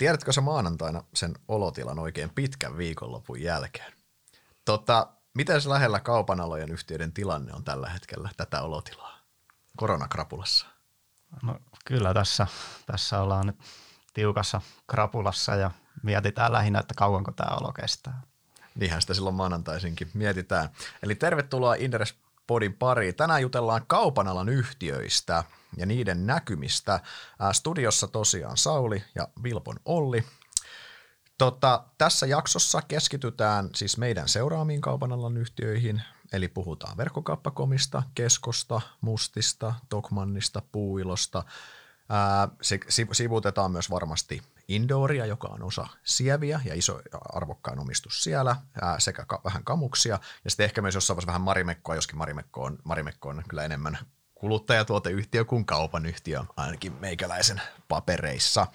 Tiedätkö sä maanantaina sen olotilan oikein pitkän viikonlopun jälkeen? Tota, miten lähellä kaupanalojen yhtiöiden tilanne on tällä hetkellä tätä olotilaa koronakrapulassa? No, kyllä tässä, tässä ollaan nyt tiukassa krapulassa ja mietitään lähinnä, että kauanko tämä olo kestää. Niinhän sitä silloin maanantaisinkin mietitään. Eli tervetuloa Inderes Podin pariin. Tänään jutellaan kaupanalan yhtiöistä ja niiden näkymistä. Studiossa tosiaan Sauli ja Vilpon Olli. Tota, tässä jaksossa keskitytään siis meidän seuraamiin kaupanalan yhtiöihin, eli puhutaan verkkokauppakomista, Keskosta, Mustista, Tokmannista, se, sivutetaan myös varmasti Indooria, joka on osa Sieviä ja iso arvokkain omistus siellä, ää, sekä ka- vähän kamuksia. Ja sitten ehkä myös jossain vaiheessa vähän Marimekkoa, joskin Marimekko on, Marimekko on kyllä enemmän kuluttajatuoteyhtiö kuin kaupan yhtiö, ainakin meikäläisen papereissa.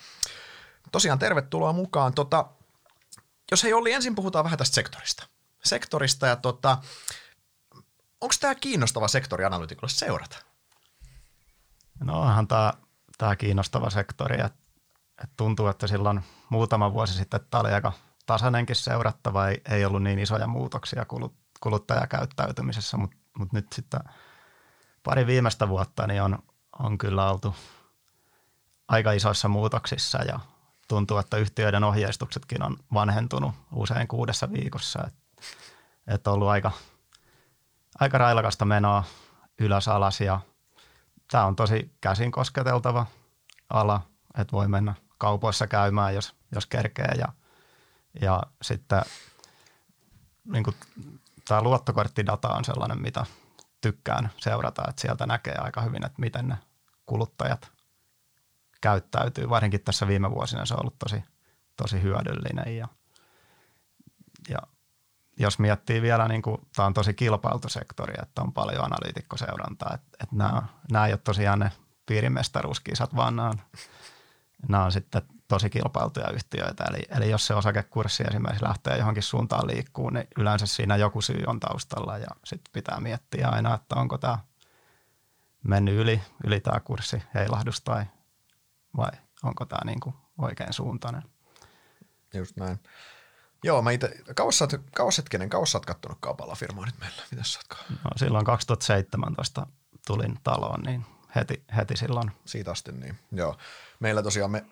Tosiaan tervetuloa mukaan. Tota, jos hei Olli, ensin puhutaan vähän tästä sektorista. Sektorista ja tota, onko tämä kiinnostava sektori analytikolle seurata? No onhan tämä kiinnostava sektori, että et tuntuu, että silloin muutama vuosi sitten tämä oli aika tasainenkin seurattava, ei, ei ollut niin isoja muutoksia kuluttajakäyttäytymisessä, mutta mut nyt sitten pari viimeistä vuotta niin on, on kyllä oltu aika isoissa muutoksissa ja tuntuu, että yhtiöiden ohjeistuksetkin on vanhentunut usein kuudessa viikossa, että et on ollut aika, aika railakasta menoa ylös alas ja tämä on tosi käsin kosketeltava ala, että voi mennä kaupoissa käymään, jos, jos kerkee. Ja, ja sitten niin kuin, tämä luottokorttidata on sellainen, mitä tykkään seurata, että sieltä näkee aika hyvin, että miten ne kuluttajat käyttäytyy. Varsinkin tässä viime vuosina se on ollut tosi, tosi hyödyllinen ja, ja jos miettii vielä, niin kuin, tämä on tosi kilpailtu sektori, että on paljon analyytikkoseurantaa, että, että nämä, nämä ei ole tosiaan ne piirimestaruuskisat, vaan nämä on nämä on sitten tosi kilpailtuja yhtiöitä. Eli, eli jos se osakekurssi esimerkiksi lähtee johonkin suuntaan liikkuu, niin yleensä siinä joku syy on taustalla ja sitten pitää miettiä aina, että onko tämä mennyt yli, yli tämä kurssi heilahdus tai vai onko tämä niin kuin oikein suuntainen. Just näin. Joo, mä itse, kauas, sä, kauas hetkinen, kauas sä oot kattonut kaupalla firmaa nyt meillä? Mitäs sä oot no, silloin 2017 tulin taloon, niin heti, heti silloin. Siitä asti niin, joo. Meillä tosiaan, me,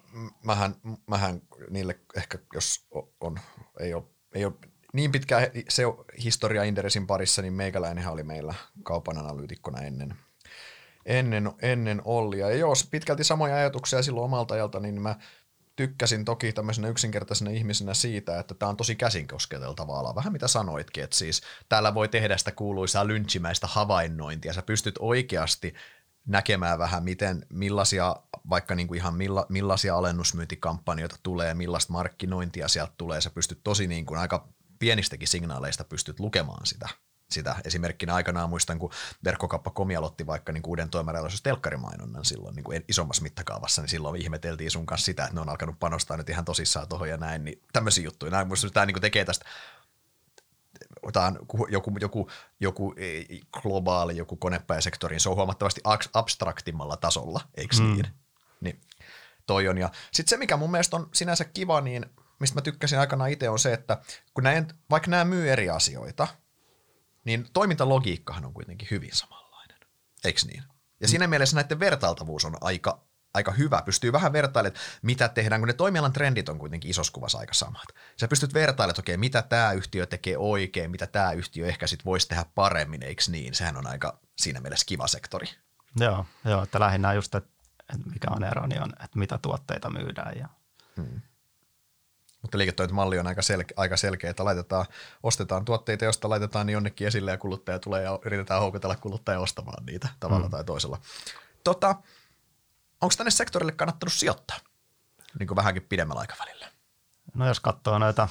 mähän, mähän niille ehkä, jos on, ei ole, ei ole niin pitkää se historia Inderesin parissa, niin meikäläinenhän oli meillä kaupan analyytikkona ennen, ennen, ennen Ollia. Ja joo, pitkälti samoja ajatuksia silloin omalta ajalta, niin mä tykkäsin toki tämmöisenä yksinkertaisena ihmisenä siitä, että tämä on tosi käsin kosketeltava ala. Vähän mitä sanoitkin, että siis täällä voi tehdä sitä kuuluisaa lynchimäistä havainnointia. Sä pystyt oikeasti näkemään vähän, miten, millaisia, vaikka niin kuin ihan milla, millaisia alennusmyyntikampanjoita tulee, millaista markkinointia sieltä tulee. Sä pystyt tosi niin kuin aika pienistäkin signaaleista pystyt lukemaan sitä. sitä. Esimerkkinä aikanaan muistan, kun verkkokauppa Komi aloitti vaikka niin uuden toimarajoisuus telkkarimainonnan silloin niin kuin isommassa mittakaavassa, niin silloin ihmeteltiin sun kanssa sitä, että ne on alkanut panostaa nyt ihan tosissaan tuohon ja näin, niin tämmöisiä juttuja. Näin muista tämä niin tekee tästä otetaan joku, joku, joku globaali, joku konepäisektori, se on huomattavasti abstraktimmalla tasolla, eikö mm. niin? niin? Toi on. Ja sitten se, mikä mun mielestä on sinänsä kiva, niin mistä mä tykkäsin aikana itse, on se, että kun näin, vaikka nämä myy eri asioita, niin toimintalogiikkahan on kuitenkin hyvin samanlainen, eikö niin? Ja siinä mielessä näiden vertailtavuus on aika aika hyvä. Pystyy vähän vertailemaan, mitä tehdään, kun ne toimialan trendit on kuitenkin isossa kuvassa aika samat. Sä pystyt vertailemaan, että okei, mitä tämä yhtiö tekee oikein, mitä tämä yhtiö ehkä sitten voisi tehdä paremmin, eikö niin? Sehän on aika siinä mielessä kiva sektori. Joo, joo että lähinnä just, että mikä on ero, niin on, että mitä tuotteita myydään. Ja... Hmm. Mutta liiketoimintamalli on aika, selke- aika selkeä, että laitetaan, ostetaan tuotteita, joista laitetaan niin jonnekin esille ja kuluttaja tulee ja yritetään houkutella kuluttaja ostamaan niitä tavalla hmm. tai toisella. Tota, onko tänne sektorille kannattanut sijoittaa niin kuin vähänkin pidemmällä aikavälillä? No jos katsoo noita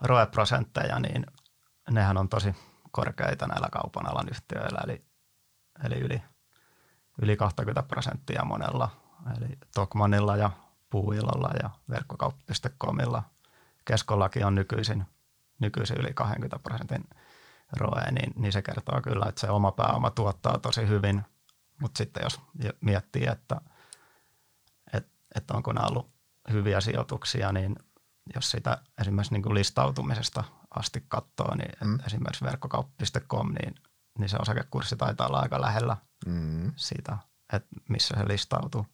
ROE-prosentteja, niin nehän on tosi korkeita näillä kaupan alan yhtiöillä, eli, eli yli, yli 20 prosenttia monella, eli Tokmanilla ja Puuilolla ja verkkokauppa.comilla. Keskollakin on nykyisin, nykyisin yli 20 prosentin ROE, niin, niin se kertoo kyllä, että se oma pääoma tuottaa tosi hyvin, mutta sitten jos miettii, että – että onko nämä ollut hyviä sijoituksia, niin jos sitä esimerkiksi niin kuin listautumisesta asti katsoo, niin mm. esimerkiksi verkkokauppa.com, niin, niin se osakekurssi taitaa olla aika lähellä mm. sitä, että missä se listautuu.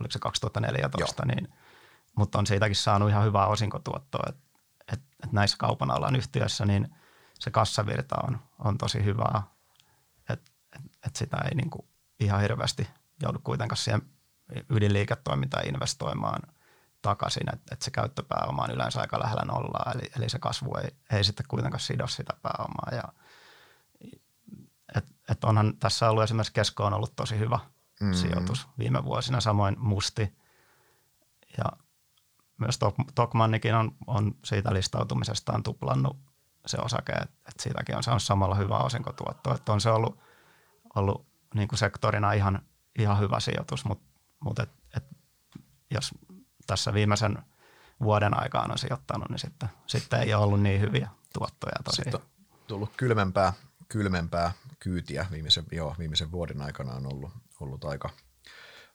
Oliko se 2014, Joo. niin, mutta on siitäkin saanut ihan hyvää osinkotuottoa, että et, et näissä kaupan alan yhtiöissä niin se kassavirta on, on tosi hyvää, että et, et sitä ei niin kuin ihan hirveästi joudu kuitenkaan siihen ydinliiketoimintaan investoimaan – takaisin, että, että se käyttöpääoma on yleensä aika lähellä nollaa, eli, eli se kasvu ei, ei sitten kuitenkaan sido sitä pääomaa. Ja, et, et onhan tässä ollut esimerkiksi Kesko on ollut tosi hyvä mm-hmm. sijoitus viime vuosina, samoin Musti ja myös Tokmannikin on, on siitä listautumisestaan tuplannut se osake, että, että siitäkin on saanut samalla hyvä osinkotuotto, että on se ollut, ollut niin kuin sektorina ihan, ihan hyvä sijoitus, mutta, mutta et, et jos tässä viimeisen vuoden aikaan on sijoittanut, niin sitten, sitten ei ole ollut niin hyviä tuottoja tosiaan. Sitten on tullut kylmempää, kylmempää kyytiä viimeisen, joo, viimeisen vuoden aikana on ollut, ollut aika,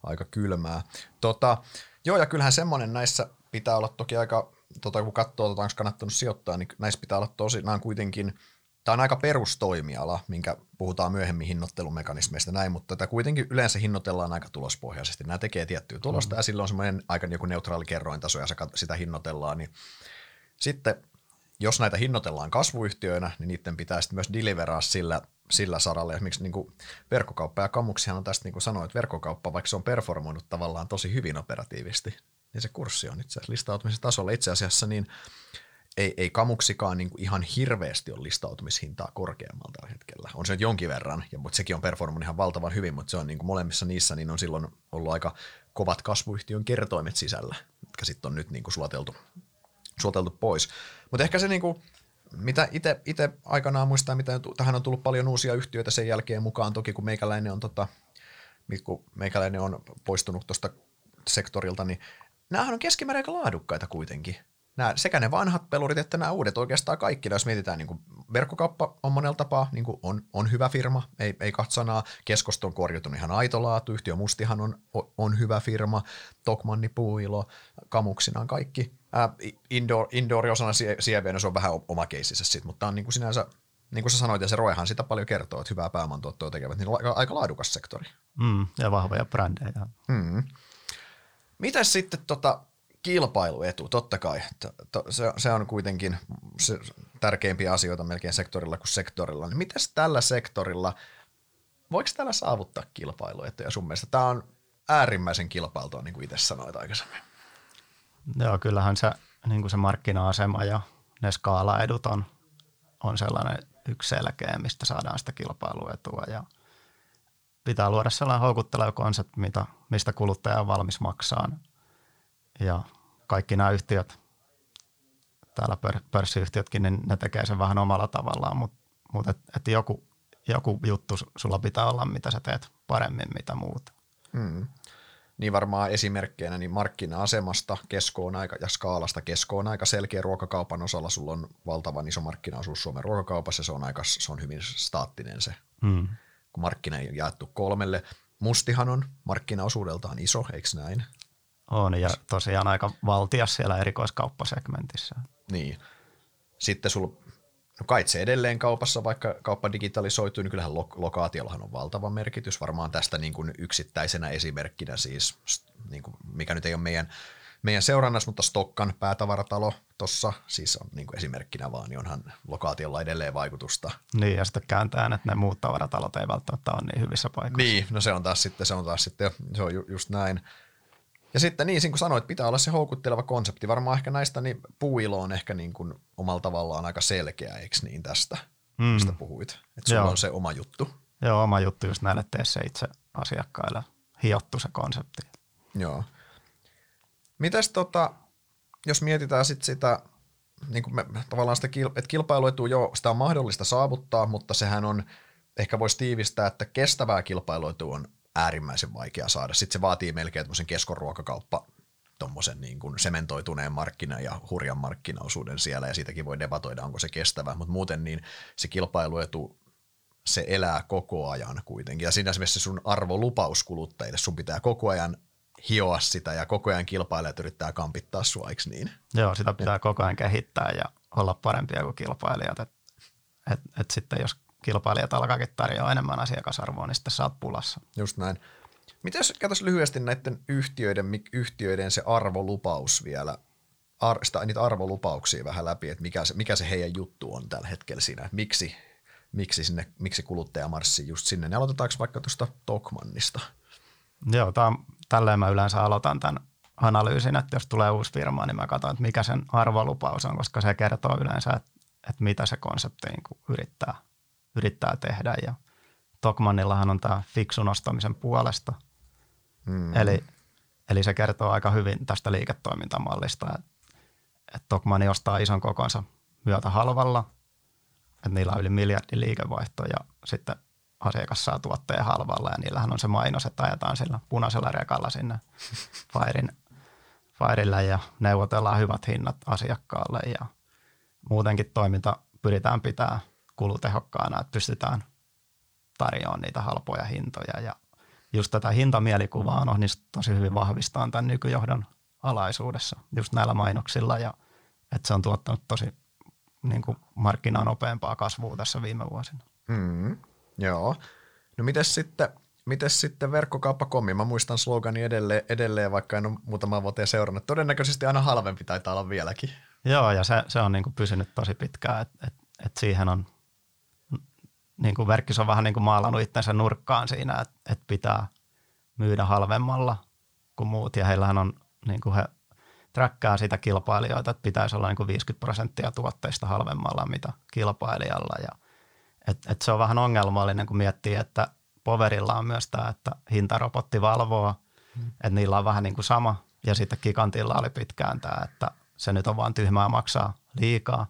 aika kylmää. Tota, joo, ja kyllähän semmoinen näissä pitää olla toki aika, tota, kun katsoo, tota, onko kannattanut sijoittaa, niin näissä pitää olla tosi, nämä on kuitenkin – Tämä on aika perustoimiala, minkä puhutaan myöhemmin hinnoittelumekanismeista näin, mutta tätä kuitenkin yleensä hinnoitellaan aika tulospohjaisesti. Nämä tekee tiettyä tulosta mm. ja silloin on semmoinen aika joku neutraali kerrointaso ja sitä hinnoitellaan. Niin sitten jos näitä hinnoitellaan kasvuyhtiöinä, niin niiden pitää sitten myös deliveraa sillä, sillä saralla. Esimerkiksi niin kuin verkkokauppa ja kamuksihan on tästä niin kuin sanoin, että verkkokauppa, vaikka se on performoinut tavallaan tosi hyvin operatiivisesti, niin se kurssi on itse asiassa listautumisen tasolla. Itse asiassa niin ei, ei kamuksikaan niin kuin ihan hirveästi ole listautumishintaa korkeammalla tällä hetkellä. On se nyt jonkin verran, ja, mutta sekin on performoinut ihan valtavan hyvin, mutta se on niin kuin molemmissa niissä niin on silloin ollut aika kovat kasvuyhtiön kertoimet sisällä, jotka sitten on nyt niin kuin suoteltu, suoteltu pois. Mutta ehkä se, niin kuin, mitä itse aikanaan muistaa, mitä tähän on tullut paljon uusia yhtiöitä sen jälkeen mukaan, toki kun meikäläinen on, tota, kun meikäläinen on poistunut tuosta sektorilta, niin nämähän on keskimäärin aika laadukkaita kuitenkin nämä, sekä ne vanhat pelurit että nämä uudet oikeastaan kaikki, jos mietitään niin kuin verkkokauppa on monella tapaa niin kuin on, on hyvä firma, ei, ei katsanaa, keskosto on korjutunut ihan aito laatu, yhtiö Mustihan on, on hyvä firma, Tokmanni, Puilo, Kamuksina on kaikki. Ää, indoor, indoor osana CVN, se on vähän oma keississä sit, mutta on niin kuin sinänsä, niin kuin sä sanoit, ja se Roehan sitä paljon kertoo, että hyvää pääomantuottoa tekevät, niin aika, aika laadukas sektori. Mm, ja vahvoja brändejä. Mm. Mitäs sitten tota, kilpailuetu, totta kai. Se, se on kuitenkin se tärkeimpiä asioita melkein sektorilla kuin sektorilla. Niin mitäs tällä sektorilla, voiko tällä saavuttaa kilpailuetuja sun mielestä? Tämä on äärimmäisen kilpailtua, niin kuin itse sanoit aikaisemmin. Joo, kyllähän se, niin kuin se markkina-asema ja ne skaalaedut on, on sellainen yksi selkeä, mistä saadaan sitä kilpailuetua ja pitää luoda sellainen houkutteleva konsepti, mitä, mistä kuluttaja on valmis maksaa ja kaikki nämä yhtiöt, täällä pörssiyhtiötkin, niin ne tekee sen vähän omalla tavallaan, mutta mut et, et joku, joku juttu sulla pitää olla, mitä sä teet paremmin, mitä muut. Hmm. Niin varmaan esimerkkeinä niin markkina-asemasta keskoon aika, ja skaalasta keskoon aika selkeä ruokakaupan osalla. Sulla on valtavan iso markkinaosuus Suomen ruokakaupassa, se on, aika, se on hyvin staattinen se, hmm. kun markkina ei jaettu kolmelle. Mustihan on markkinaosuudeltaan iso, eikö näin? On ja tosiaan aika valtias siellä erikoiskauppasegmentissä. Niin. Sitten sulla, no kai se edelleen kaupassa, vaikka kauppa digitalisoituu, niin kyllähän lo- lokaatiollahan on valtava merkitys. Varmaan tästä niin kuin yksittäisenä esimerkkinä siis, niin kuin, mikä nyt ei ole meidän, meidän seurannassa, mutta Stokkan päätavaratalo tuossa, siis on niin kuin esimerkkinä vaan, niin onhan lokaatiolla edelleen vaikutusta. Niin, ja sitten kääntää, että ne muut tavaratalot ei välttämättä ole niin hyvissä paikoissa. Niin, no se on taas sitten, se on taas sitten, se on ju, just näin. Ja sitten niin, niin kuin sanoit, pitää olla se houkutteleva konsepti. Varmaan ehkä näistä niin puuilo on ehkä niin kuin omalla tavallaan aika selkeä, eikö niin tästä, mm. mistä puhuit? Että sulla Joo. on se oma juttu. Joo, oma juttu just näille tee se itse asiakkaille. Hiottu se konsepti. Joo. Mitäs tota, jos mietitään sit sitä, niin kuin me, tavallaan sitä, että kilpailuetu, joo, sitä on mahdollista saavuttaa, mutta sehän on, ehkä voisi tiivistää, että kestävää kilpailuetua on äärimmäisen vaikea saada. Sitten se vaatii melkein tämmöisen keskoruokakauppa tuommoisen niin kuin sementoituneen markkina- ja hurjan markkinaosuuden siellä, ja siitäkin voi debatoida, onko se kestävä, mutta muuten niin se kilpailuetu, se elää koko ajan kuitenkin, ja siinä mielessä sun arvolupaus kuluttajille, sun pitää koko ajan hioa sitä ja koko ajan kilpailijat yrittää kampittaa sua, eikö niin? Joo, sitä pitää ja. koko ajan kehittää ja olla parempia kuin kilpailijat. Et, et, et sitten jos kilpailijat alkaakin tarjoaa enemmän asiakasarvoa, niin sitten sä oot pulassa. Just näin. Miten jos lyhyesti näiden yhtiöiden, yhtiöiden se arvolupaus vielä, ar, sitä, niitä arvolupauksia vähän läpi, että mikä se, mikä se heidän juttu on tällä hetkellä siinä, että miksi, miksi, sinne, miksi kuluttaja marssii just sinne. Niin aloitetaanko vaikka tuosta Tokmannista? Joo, tää tälleen mä yleensä aloitan tämän analyysin, että jos tulee uusi firma, niin mä katson, että mikä sen arvolupaus on, koska se kertoo yleensä, että, että mitä se konsepti niin yrittää, yrittää tehdä. Ja Tokmannillahan on tämä fiksun ostamisen puolesta – Mm. Eli, eli se kertoo aika hyvin tästä liiketoimintamallista, että, että Tokmani ostaa ison kokonsa myötä halvalla, että niillä on yli miljardi liikevaihto ja sitten asiakas saa tuotteen halvalla ja niillähän on se mainos, että ajetaan sillä punaisella rekalla sinne Fairin, Fairille ja neuvotellaan hyvät hinnat asiakkaalle ja muutenkin toiminta pyritään pitää kulutehokkaana, että pystytään tarjoamaan niitä halpoja hintoja ja just tätä hintamielikuvaa on onnistunut tosi hyvin vahvistaa tämän nykyjohdon alaisuudessa just näillä mainoksilla ja että se on tuottanut tosi niin kuin markkinaa nopeampaa kasvua tässä viime vuosina. Mm, joo. No mites sitten, mites sitten verkkokauppa.com? Mä muistan slogani edelleen, edelleen, vaikka en ole muutama vuoteen seurannut. Todennäköisesti aina halvempi taitaa olla vieläkin. Joo, ja se, se on niin kuin pysynyt tosi pitkään, että et, et siihen on niin kuin Verkkis on vähän niin kuin maalannut itsensä nurkkaan siinä, että, että pitää myydä halvemmalla kuin muut. Ja heillähän on, niin kuin he träkkää sitä kilpailijoita, että pitäisi olla niin kuin 50 prosenttia tuotteista halvemmalla, mitä kilpailijalla. Ja, et, et se on vähän ongelmallinen, kun miettii, että Poverilla on myös tämä, että hintarobotti valvoo, hmm. että niillä on vähän niin kuin sama. Ja sitten Kikantilla oli pitkään tämä, että se nyt on vaan tyhmää maksaa liikaa.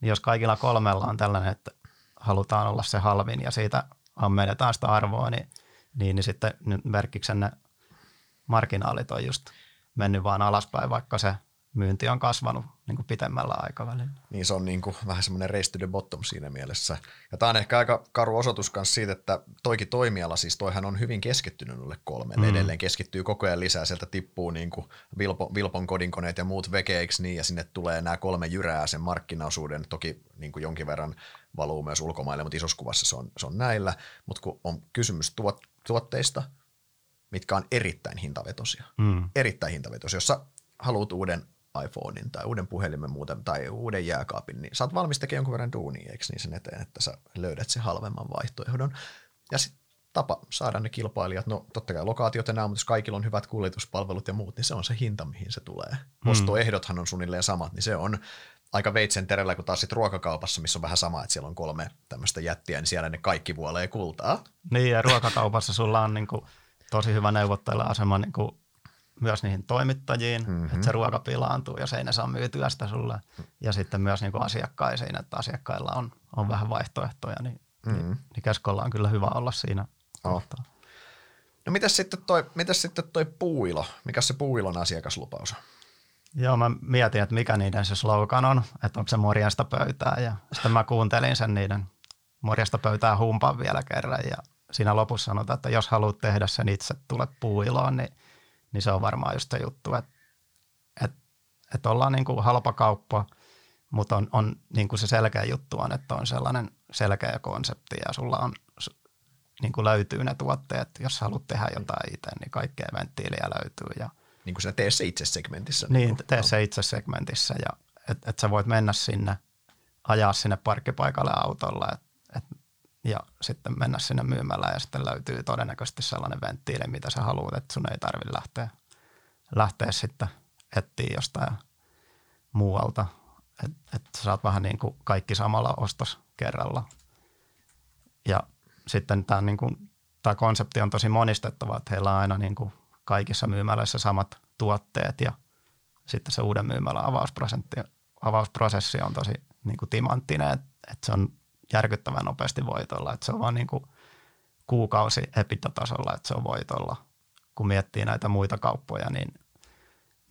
Niin jos kaikilla kolmella on tällainen, että halutaan olla se halvin ja siitä ammennetaan sitä arvoa, niin, niin, niin sitten merkiksen ne marginaalit on just mennyt vaan alaspäin, vaikka se myynti on kasvanut niin kuin pitemmällä aikavälillä. Niin se on niin kuin vähän semmoinen race to the bottom siinä mielessä. Ja tämä on ehkä aika karu osoitus myös siitä, että toikin toimiala, siis toihan on hyvin keskittynyt noille kolmelle. Mm. Edelleen keskittyy koko ajan lisää, sieltä tippuu niin kuin Vilpo, Vilpon kodinkoneet ja muut vekeiksi niin, ja sinne tulee nämä kolme jyrää sen markkinaosuuden, toki niin kuin jonkin verran valuu myös ulkomaille, mutta isossa kuvassa se on, se on näillä. Mutta kun on kysymys tuot, tuotteista, mitkä on erittäin hintavetosia, mm. erittäin hintavetosia, jos sä haluat uuden iPhonein tai uuden puhelimen muuten tai uuden jääkaapin, niin sä oot valmis tekemään jonkun verran duunia, eikö niin sen eteen, että sä löydät se halvemman vaihtoehdon. Ja sitten tapa saada ne kilpailijat, no totta kai lokaatiot enää, mutta jos kaikilla on hyvät kuljetuspalvelut ja muut, niin se on se hinta, mihin se tulee. Mm. Ostoehdothan on suunnilleen samat, niin se on aika veitsen terellä, kun taas sitten ruokakaupassa, missä on vähän sama, että siellä on kolme tämmöistä jättiä, niin siellä ne kaikki vuolee kultaa. Niin, ja ruokakaupassa sulla on niin kuin tosi hyvä neuvottelua-asema niin kuin myös niihin toimittajiin, mm-hmm. että se ruoka pilaantuu, jos ei ne saa myytyä sitä sulle. Ja sitten myös niin kuin asiakkaisiin, että asiakkailla on, on vähän vaihtoehtoja, niin, mm-hmm. niin, niin keskolla on kyllä hyvä olla siinä. Oh. No mitäs sitten toi, mitäs sitten toi puuilo? Mikä se puuilon asiakaslupaus on? Joo, mä mietin, että mikä niiden se slogan on, että onko se morjasta pöytää ja sitten mä kuuntelin sen niiden morjasta pöytää humpan vielä kerran ja siinä lopussa sanotaan, että jos haluat tehdä sen itse, tule puuiloon, niin, niin se on varmaan just se juttu, että, että, että ollaan niin kuin halpa kauppa, mutta on, on niin kuin se selkeä juttu on, että on sellainen selkeä konsepti ja sulla on niin kuin löytyy ne tuotteet, jos haluat tehdä jotain itse, niin kaikkea venttiiliä löytyy ja – niin kuin siinä tee se itse segmentissä. Niin, niin tee se itse segmentissä ja että et sä voit mennä sinne, ajaa sinne parkkipaikalle autolla et, et, ja sitten mennä sinne myymällä ja sitten löytyy todennäköisesti sellainen venttiili, mitä sä haluat, että sun ei tarvitse lähteä, lähteä sitten etsiä jostain muualta. Että et sä saat vähän niin kuin kaikki samalla ostos kerralla. Ja sitten tämä niin kuin, konsepti on tosi monistettava, että heillä on aina niin kuin kaikissa myymälöissä samat tuotteet ja sitten se uuden myymälän avausprosentti, avausprosessi on tosi niin kuin timanttinen, että, että se on järkyttävän nopeasti voitolla, että se on vaan niin kuin kuukausi epitatasolla, että se on voitolla. Kun miettii näitä muita kauppoja, niin,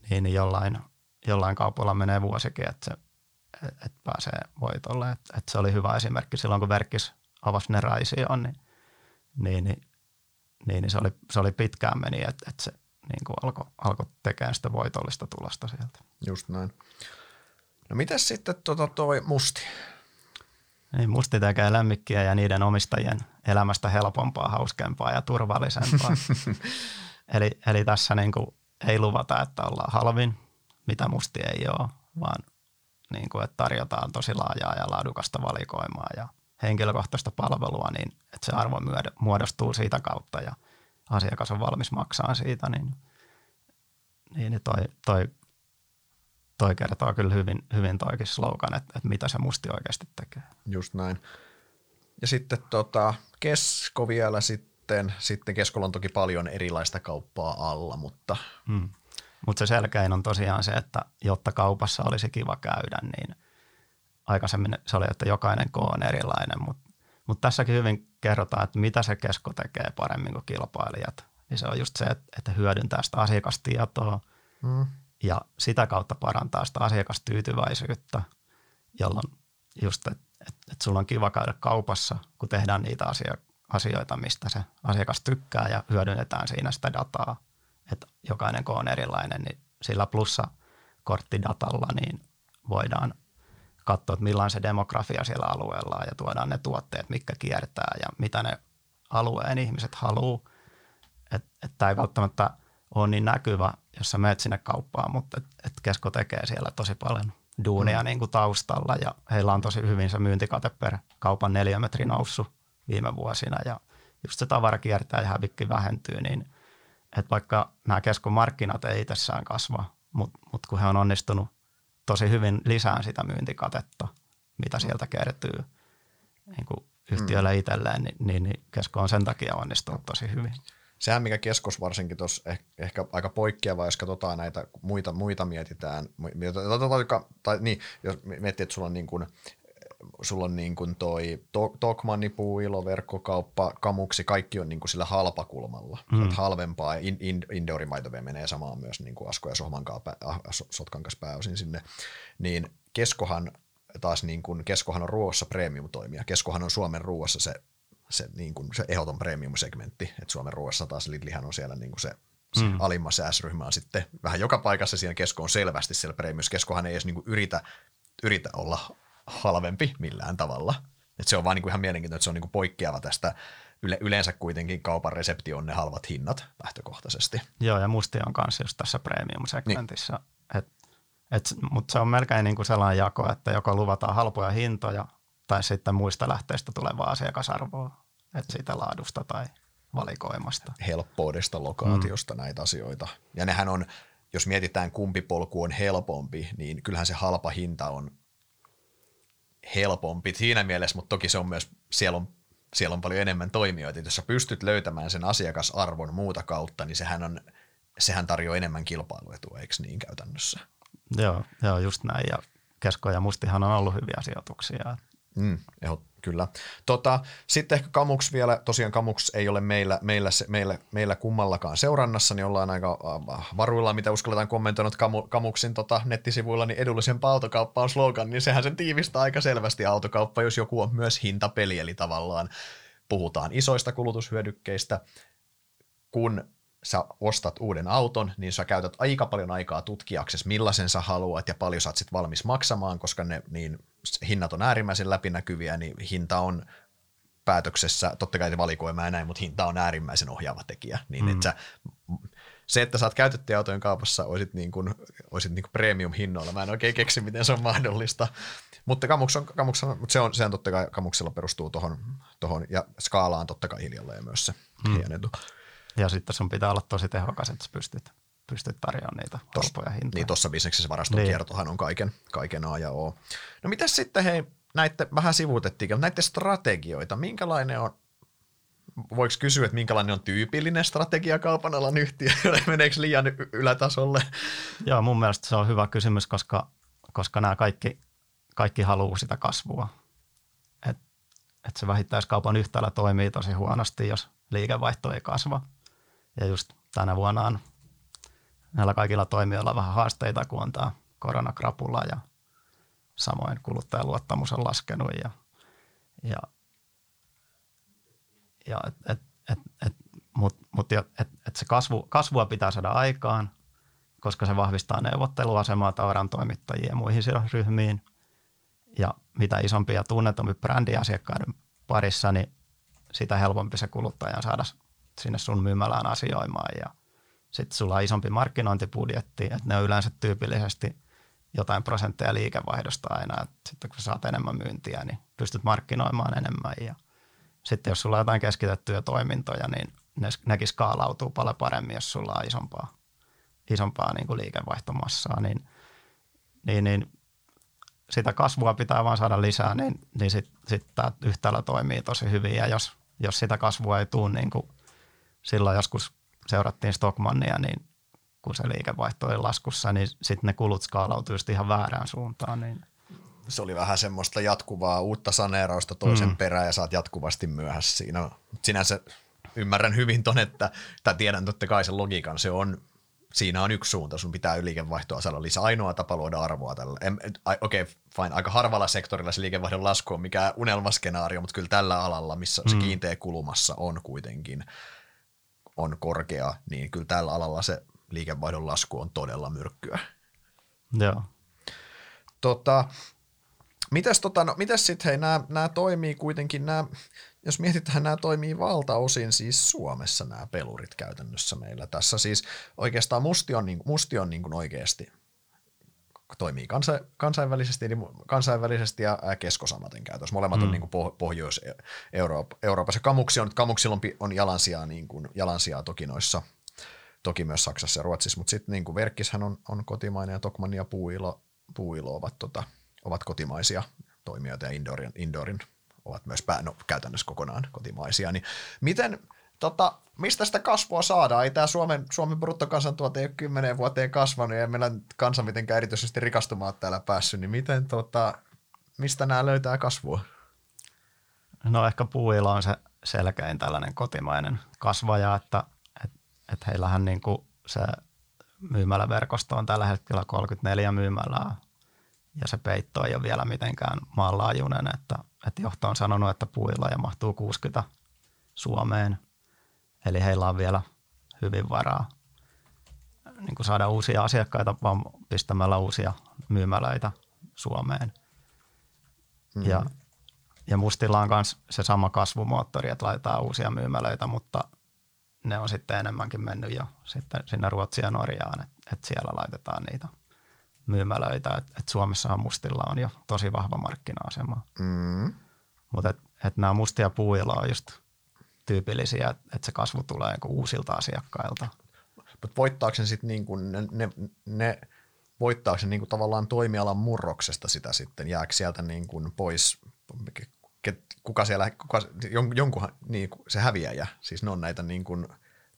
niin, jollain, jollain kaupoilla menee vuosikin, että, se, että pääsee voitolle. Että, että se oli hyvä esimerkki silloin, kun Verkkis avasi ne Raision, niin, niin, niin niin, niin se, oli, se oli pitkään meni, että, että se niin kuin alkoi alko tekemään sitä voitollista tulosta sieltä. Just näin. No mitäs sitten tota toi musti? Niin, musti tekee lemmikkiä ja niiden omistajien elämästä helpompaa, hauskempaa ja turvallisempaa. eli, eli tässä niin kuin ei luvata, että ollaan halvin, mitä musti ei ole, vaan niin kuin, että tarjotaan tosi laajaa ja laadukasta valikoimaa ja henkilökohtaista palvelua, niin että se arvo muodostuu siitä kautta ja asiakas on valmis maksaa siitä, niin, niin toi, toi, toi kertoo kyllä hyvin, hyvin toikin slogan, että, että mitä se musti oikeasti tekee. Just näin. Ja sitten tota, Kesko vielä sitten, sitten Keskolla on toki paljon erilaista kauppaa alla, mutta hmm. Mutta se selkein on tosiaan se, että jotta kaupassa olisi kiva käydä, niin aikaisemmin se oli, että jokainen koo on erilainen, mutta mut tässäkin hyvin kerrotaan, että mitä se kesko tekee paremmin kuin kilpailijat. Niin se on just se, että hyödyntää sitä asiakastietoa mm. ja sitä kautta parantaa sitä asiakastyytyväisyyttä, jolloin just, että et, et sulla on kiva käydä kaupassa, kun tehdään niitä asioita, mistä se asiakas tykkää ja hyödynnetään siinä sitä dataa – että jokainen koo on erilainen, niin sillä plussa-korttidatalla niin voidaan katsoa, että millainen se demografia siellä alueella on ja tuodaan ne tuotteet, mitkä kiertää ja mitä ne alueen ihmiset haluaa. Tämä ei välttämättä ole niin näkyvä, jos sä menet sinne kauppaan, mutta et, et Kesko tekee siellä tosi paljon duunia mm. niin kuin taustalla ja heillä on tosi hyvin se myyntikate per kaupan neliömetri noussut viime vuosina ja just se tavara kiertää ja hävikki vähentyy, niin että vaikka nämä keskon markkinat ei itsessään kasva, mutta mut kun he on onnistunut tosi hyvin lisään sitä myyntikatetta, mitä sieltä kertyy niin kuin yhtiölle mm. itselleen, niin, niin, niin kesko on sen takia onnistunut tosi hyvin. Sehän, mikä keskos varsinkin tuossa eh, ehkä aika poikkeava, jos katsotaan näitä muita, muita mietitään, tai niin, jos miettii, että sulla on niin kuin sulla on niin kuin toi Tokmanni, Puuilo, verkkokauppa, Kamuksi, kaikki on niin kuin sillä halpakulmalla. Mm. halvempaa, in, in, Indoorimaito menee samaan myös niin kuin Asko ja Sohman äh, Sotkan kanssa pääosin sinne. Niin Keskohan taas niin kuin, Keskohan on ruoassa premium-toimija. Keskohan on Suomen ruoassa se, se, niin kuin, se ehdoton premium-segmentti, että Suomen ruoassa taas Lidlihan on siellä niin kuin se mm. alimma S-ryhmä on sitten vähän joka paikassa siinä Kesko on selvästi siellä premium. Keskohan ei edes niin kuin yritä, yritä olla halvempi millään tavalla. Et se on vaan niinku ihan mielenkiintoista, että se on niinku poikkeava tästä yle, yleensä kuitenkin kaupan resepti on ne halvat hinnat lähtökohtaisesti. Joo, ja musti on kanssa just tässä premium-segmentissä. Niin. Et, et, Mutta se on melkein niinku sellainen jako, että joko luvataan halpoja hintoja tai sitten muista lähteistä tulevaa asiakasarvoa, että siitä laadusta tai valikoimasta. Helppoudesta, lokaatiosta mm. näitä asioita. Ja nehän on, jos mietitään kumpi polku on helpompi, niin kyllähän se halpa hinta on helpompi siinä mielessä, mutta toki se on myös, siellä on, siellä on paljon enemmän toimijoita. Jos sä pystyt löytämään sen asiakasarvon muuta kautta, niin sehän, on, sehän tarjoaa enemmän kilpailuetua, eikö niin käytännössä? Joo, joo just näin. Ja Kesko ja Mustihan on ollut hyviä sijoituksia. Mm, Kyllä. Tota, sitten ehkä Kamuks vielä, tosiaan Kamuks ei ole meillä, meillä, meillä, meillä kummallakaan seurannassa, niin ollaan aika äh, varuilla, mitä uskalletaan kommentoida Kamu, Kamuksin tota, nettisivuilla, niin edullisempaa autokauppa on slogan, niin sehän sen tiivistää aika selvästi autokauppa, jos joku on myös hintapeli, eli tavallaan puhutaan isoista kulutushyödykkeistä, kun sä ostat uuden auton, niin sä käytät aika paljon aikaa tutkiaksesi, millaisen sä haluat ja paljon sä oot sit valmis maksamaan, koska ne niin hinnat on äärimmäisen läpinäkyviä, niin hinta on päätöksessä, totta kai se valikoima ja näin, mutta hinta on äärimmäisen ohjaava tekijä. Niin mm. että sä, se, että sä oot autojen kaupassa, olisit, niin kuin, olisit niin kuin premium-hinnoilla. Mä en oikein keksi, miten se on mahdollista. Mutta Kamuks on, Kamuks on, mutta se on, se on totta kai, Kamuksella perustuu tuohon, tohon, ja skaalaan totta kai hiljalleen myös se mm. Ja sitten sun pitää olla tosi tehokas, että pystyt, pystyt tarjoamaan niitä halpoja hintoja. Niin tuossa bisneksessä varaston niin. on kaiken, kaiken A ja O. No mitä sitten hei, näitte, vähän sivuutettiin, näitä strategioita, minkälainen on, voiko kysyä, että minkälainen on tyypillinen strategia kaupan alan yhtiö, meneekö liian ylätasolle? Joo, mun mielestä se on hyvä kysymys, koska, koska nämä kaikki, kaikki haluaa sitä kasvua. Et, et se vähittäiskaupan yhtälö toimii tosi huonosti, jos liikevaihto ei kasva – ja just tänä vuonna on näillä kaikilla toimijoilla vähän haasteita, kun on tämä koronakrapula ja samoin kuluttajan luottamus on laskenut ja, ja, ja et, et, et, et Mutta mut, et, et se kasvu, kasvua pitää saada aikaan, koska se vahvistaa neuvotteluasemaa tavaran toimittajien ja muihin sidosryhmiin. Ja mitä isompi ja tunnetumpi brändi asiakkaiden parissa, niin sitä helpompi se kuluttajan saada sinne sun myymälään asioimaan. Ja sitten sulla on isompi markkinointibudjetti, että ne on yleensä tyypillisesti jotain prosentteja liikevaihdosta aina. Että sitten kun saat enemmän myyntiä, niin pystyt markkinoimaan enemmän. Ja sitten jos sulla on jotain keskitettyjä toimintoja, niin ne, nekin skaalautuu paljon paremmin, jos sulla on isompaa, isompaa niin kuin liikevaihtomassaa. Niin, niin, niin sitä kasvua pitää vaan saada lisää, niin, niin sitten sit tämä yhtälö toimii tosi hyvin. Ja jos, jos sitä kasvua ei tule, niin kuin silloin joskus seurattiin Stockmannia, niin kun se liikevaihto oli laskussa, niin sitten ne kulut skaalautuu ihan väärään suuntaan. Niin. Se oli vähän semmoista jatkuvaa uutta saneerausta toisen mm. perään ja saat jatkuvasti myöhässä siinä. Sinänsä ymmärrän hyvin ton, että, tai tiedän totta kai sen logiikan, se on siinä on yksi suunta, sun pitää liikevaihtoa saada lisää. Ainoa tapa luoda arvoa tällä. Okei, okay, fine, aika harvalla sektorilla se liikevaihdon lasku on mikä unelmaskenaario, mutta kyllä tällä alalla, missä mm. se kiinteä kulumassa on kuitenkin, on korkea, niin kyllä tällä alalla se liikevaihdon lasku on todella myrkkyä. Joo. Tota, mites, tota, no, mites sitten, hei, nämä toimii kuitenkin, nämä, jos mietitään, nämä toimii valtaosin siis Suomessa nämä pelurit käytännössä meillä tässä. Siis oikeastaan musti on, niin, musti on niin kuin oikeasti toimii kansa, kansainvälisesti, niin kansainvälisesti ja keskosamaten käytössä. Molemmat mm. on niin kuin Pohjois-Euroopassa. Kamuksi on, Kamuksilla on, on jalansijaa, niin kuin, jalansijaa toki noissa, toki myös Saksassa ja Ruotsissa, mutta sitten niin Verkkishän on, on kotimainen ja Tokman ja Puuilo, Puuilo ovat, tota, ovat kotimaisia toimijoita ja Indorin, Indorin ovat myös pää, no, käytännössä kokonaan kotimaisia. Niin miten, tota, mistä sitä kasvua saadaan? Ei tämä Suomen, Suomen bruttokansantuote ei ole kymmeneen vuoteen kasvanut ja meillä kansa mitenkään erityisesti rikastumaan täällä päässyt, niin miten, tota, mistä nämä löytää kasvua? No ehkä puuilla on se selkein tällainen kotimainen kasvaja, että et, et heillähän niin kuin se myymäläverkosto on tällä hetkellä 34 myymälää ja se peitto ei ole vielä mitenkään maanlaajuinen, että, että johto on sanonut, että puilla ja mahtuu 60 Suomeen. Eli heillä on vielä hyvin varaa niin kuin saada uusia asiakkaita vaan pistämällä uusia myymälöitä Suomeen. Mm-hmm. Ja, ja Mustilla on myös se sama kasvumoottori, että laitetaan uusia myymälöitä, mutta ne on sitten enemmänkin mennyt jo sitten sinne Ruotsia ja Norjaan, että, että siellä laitetaan niitä – myymälöitä, että et Suomessahan mustilla on jo tosi vahva markkina-asema. Mm. Mutta et, et nämä mustia puuilla on just tyypillisiä, että et se kasvu tulee niinku uusilta asiakkailta. Mutta voittaako sitten niinku ne, ne, ne voittaako se niinku tavallaan toimialan murroksesta sitä sitten? Jääkö sieltä niinku pois, kuka siellä, kuka, jonkunhan, niin, se häviäjä, siis ne on näitä niinku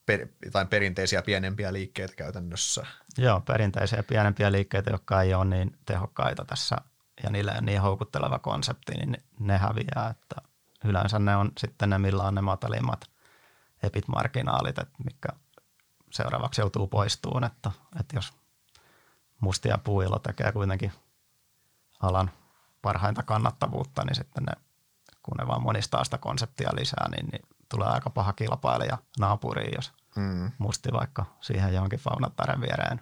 per, jotain perinteisiä pienempiä liikkeitä käytännössä. Joo, perinteisiä pienempiä liikkeitä, jotka ei ole niin tehokkaita tässä ja niille on niin houkutteleva konsepti, niin ne häviää. Että yleensä ne on sitten ne, millä on ne matalimmat EBIT-marginaalit, että mikä seuraavaksi joutuu poistuun. Että, että jos mustia puilo tekee kuitenkin alan parhainta kannattavuutta, niin sitten ne, kun ne vaan monistaa sitä konseptia lisää, niin, niin tulee aika paha kilpailija naapuriin, jos mm. musti vaikka siihen johonkin faunattaren viereen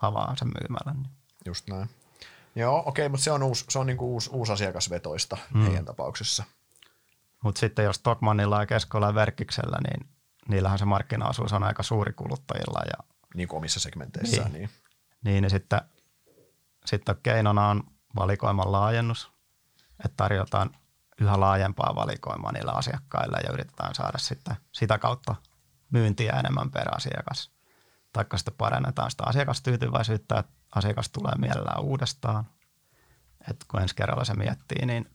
avaa sen myymällä. Niin. Just näin. Joo, okei, okay, mutta se on, uusi, se on niinku uusi, uusi asiakasvetoista mm. heidän tapauksessa. Mutta sitten jos Tokmanilla ja Keskolla ja Verkkiksellä, niin niillähän se markkinaosuus on aika suuri kuluttajilla. Ja, niin kuin omissa segmenteissään. Niin, niin. niin, niin sitten, sitten keinona on valikoiman laajennus, että tarjotaan yhä laajempaa valikoimaa niillä asiakkailla ja yritetään saada sitten sitä kautta myyntiä enemmän per asiakas. Taikka sitten parannetaan sitä asiakastyytyväisyyttä, että asiakas tulee mielellään uudestaan. Että kun ensi kerralla se miettii, niin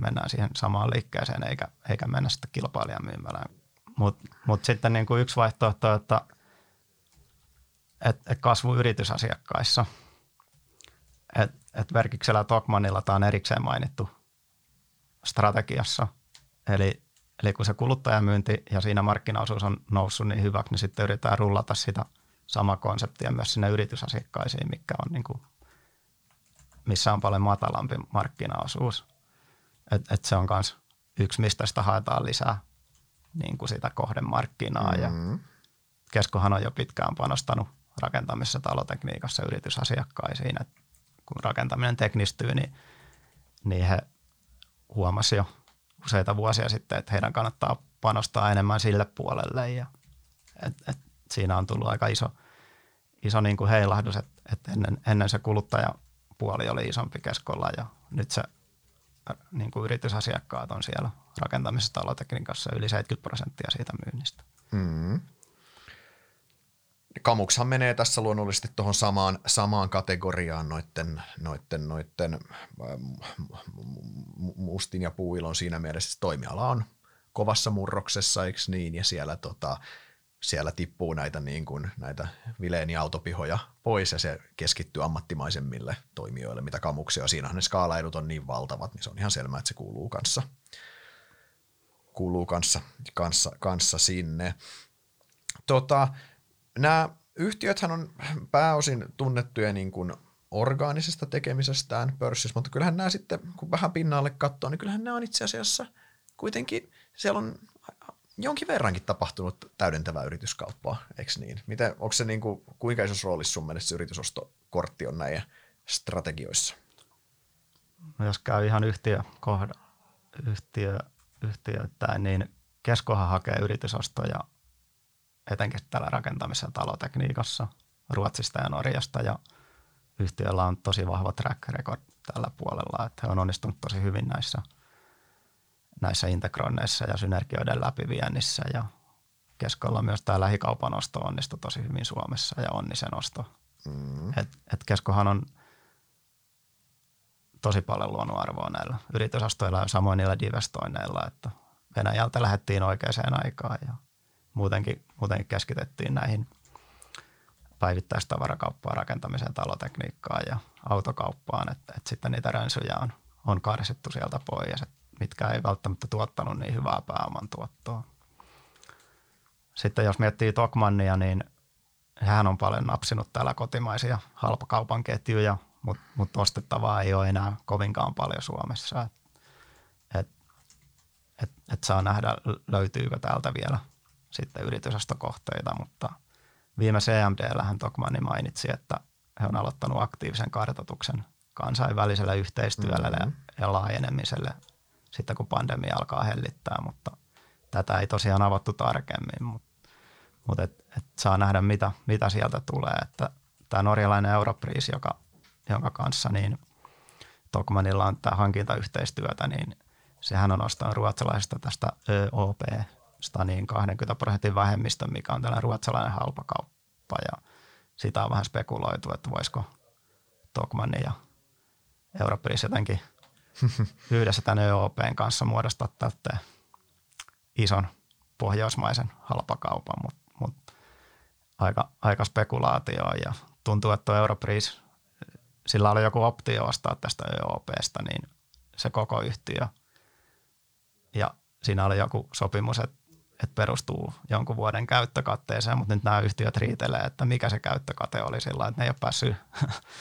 mennään siihen samaan liikkeeseen eikä, eikä mennä sitten kilpailijan myymälään. Mutta mut sitten niin kuin yksi vaihtoehto, että et, et kasvu yritysasiakkaissa. Et, et Verkiksellä Tokmanilla tämä on erikseen mainittu strategiassa. Eli, eli kun se kuluttajamyynti ja siinä markkinaosuus on noussut niin hyväksi, niin sitten yritetään rullata sitä samaa konseptia myös sinne yritysasiakkaisiin, mikä on niin kuin, missä on paljon matalampi markkinaosuus. Et, et se on myös yksi, mistä sitä haetaan lisää niin kuin sitä kohdemarkkinaa. Mm. Ja Keskohan on jo pitkään panostanut rakentamisessa talotekniikassa yritysasiakkaisiin, että kun rakentaminen teknistyy, niin, niin he huomasivat jo useita vuosia sitten, että heidän kannattaa panostaa enemmän sille puolelle ja et, et siinä on tullut aika iso, iso niin kuin heilahdus, että, että ennen, ennen se kuluttajapuoli oli isompi keskolla ja nyt se niin kuin yritysasiakkaat on siellä rakentamisessa talotekniikassa yli 70 prosenttia siitä myynnistä. Mm. Kamukshan menee tässä luonnollisesti tuohon samaan, samaan kategoriaan noitten, noitten, noitten mustin ja puuilon siinä mielessä, että toimiala on kovassa murroksessa, eikö niin, ja siellä, tota, siellä tippuu näitä, niin kuin, näitä vileeni autopihoja pois ja se keskittyy ammattimaisemmille toimijoille, mitä kamuksia. Siinähän ne skaalaidut on niin valtavat, niin se on ihan selvää, että se kuuluu kanssa, kuuluu kanssa, kanssa, kanssa sinne. Tota, nämä yhtiöthän on pääosin tunnettuja niin kuin orgaanisesta tekemisestään pörssissä, mutta kyllähän nämä sitten, kun vähän pinnalle katsoo, niin kyllähän nämä on itse asiassa kuitenkin, siellä on jonkin verrankin tapahtunut täydentävää yrityskauppaa, eikö niin? Miten, onko se niin kuin, kuinka isossa roolissa sun mielestä yritysostokortti on näissä strategioissa? No jos käy ihan yhtiö, kohda, yhtiö, yhtiöittäin, niin Keskohan hakee yritysostoja etenkin tällä rakentamisessa ja talotekniikassa Ruotsista ja Norjasta ja yhtiöllä on tosi vahva track record tällä puolella, että he on onnistunut tosi hyvin näissä, näissä integroinneissa ja synergioiden läpiviennissä ja Keskolla myös tämä lähikaupan osto onnistui tosi hyvin Suomessa ja Onnisen osto. Mm. Et, et Keskohan on tosi paljon luonut arvoa näillä yritysastoilla ja samoin niillä divestoinneilla, että Venäjältä lähdettiin oikeaan aikaan ja – muutenkin, muutenkin keskitettiin näihin päivittäistavarakauppaan, rakentamiseen, talotekniikkaan ja autokauppaan, että, että sitten niitä rönsyjä on, on karsittu sieltä pois, että mitkä ei välttämättä tuottanut niin hyvää pääoman tuottoa. Sitten jos miettii Tokmannia, niin hän on paljon napsinut täällä kotimaisia halpakaupan ketjuja, mutta mut ostettavaa ei ole enää kovinkaan paljon Suomessa. Et, et, et, et saa nähdä, löytyykö täältä vielä sitten yritysostokohteita, mutta viime CMD-lähän Tokmanni mainitsi, että he on aloittanut aktiivisen kartoituksen kansainväliselle yhteistyölle mm-hmm. ja laajenemiselle sitten kun pandemia alkaa hellittää, mutta tätä ei tosiaan avattu tarkemmin, mutta, mutta et, et saa nähdä mitä, mitä sieltä tulee, että tämä norjalainen Europris, joka, jonka kanssa niin Tokmanilla on tämä hankintayhteistyötä, niin sehän on ostanut ruotsalaisesta tästä ÖOP niin 20 prosentin vähemmistö, mikä on tällainen ruotsalainen halpakauppa. Ja sitä on vähän spekuloitu, että voisiko Tokmanni ja Europris jotenkin yhdessä tämän ÖOPn kanssa muodostaa tältä ison pohjoismaisen halpakaupan, mutta mut aika, aika spekulaatio ja tuntuu, että Europris, sillä oli joku optio ostaa tästä ÖOPstä, niin se koko yhtiö ja siinä oli joku sopimus, että että perustuu jonkun vuoden käyttökatteeseen, mutta nyt nämä yhtiöt riitelee, että mikä se käyttökate oli sillä että ne ei ole päässyt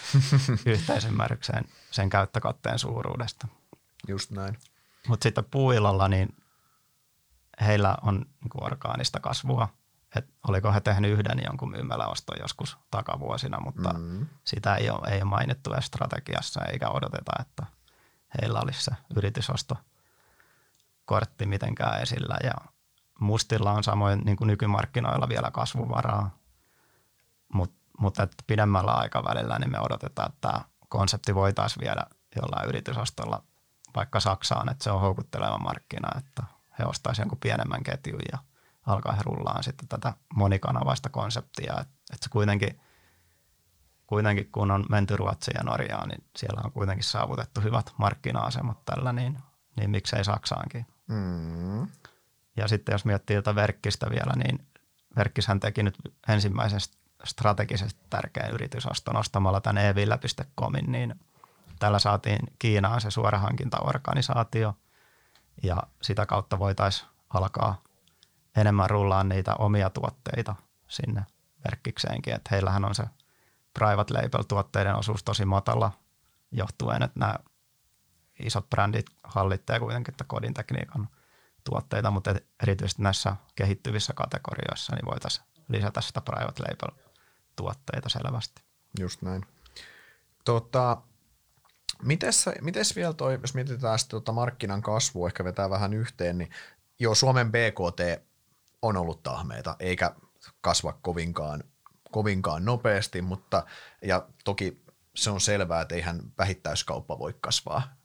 yhteisymmärrykseen sen käyttökatteen suuruudesta. Just näin. Mutta sitten puuilolla, niin heillä on niin orgaanista kasvua. Et oliko he tehnyt yhden jonkun myymäläoston joskus takavuosina, mutta mm. sitä ei ole, ei ole mainittu edes strategiassa eikä odoteta, että heillä olisi se yritysosto kortti mitenkään esillä. Ja mustilla on samoin niin kuin nykymarkkinoilla vielä kasvuvaraa, Mut, mutta pidemmällä aikavälillä niin me odotetaan, että tämä konsepti voitaisiin viedä jollain yritysostolla vaikka Saksaan, että se on houkutteleva markkina, että he ostaisivat jonkun pienemmän ketjun ja alkaa he rullaan sitten tätä monikanavaista konseptia, että, että se kuitenkin, kuitenkin kun on menty Ruotsiin ja Norjaan, niin siellä on kuitenkin saavutettu hyvät markkina-asemat tällä, niin, niin miksei Saksaankin. Mm. Ja sitten jos miettii jotain verkkistä vielä, niin verkkishän teki nyt ensimmäisen strategisesti tärkeän yritysoston ostamalla tämän evillä.comin, niin tällä saatiin Kiinaan se suorahankintaorganisaatio ja sitä kautta voitaisiin alkaa enemmän rullaan niitä omia tuotteita sinne verkkikseenkin, että heillähän on se private label tuotteiden osuus tosi matala johtuen, että nämä isot brändit hallittaa kuitenkin kodin tekniikan tuotteita, mutta erityisesti näissä kehittyvissä kategorioissa niin voitaisiin lisätä sitä private label tuotteita selvästi. Just näin. Tota, mites, mites vielä toi, jos mietitään sitä tota markkinan kasvua, ehkä vetää vähän yhteen, niin joo, Suomen BKT on ollut tahmeita, eikä kasva kovinkaan, kovinkaan nopeasti, mutta ja toki se on selvää, että eihän vähittäiskauppa voi kasvaa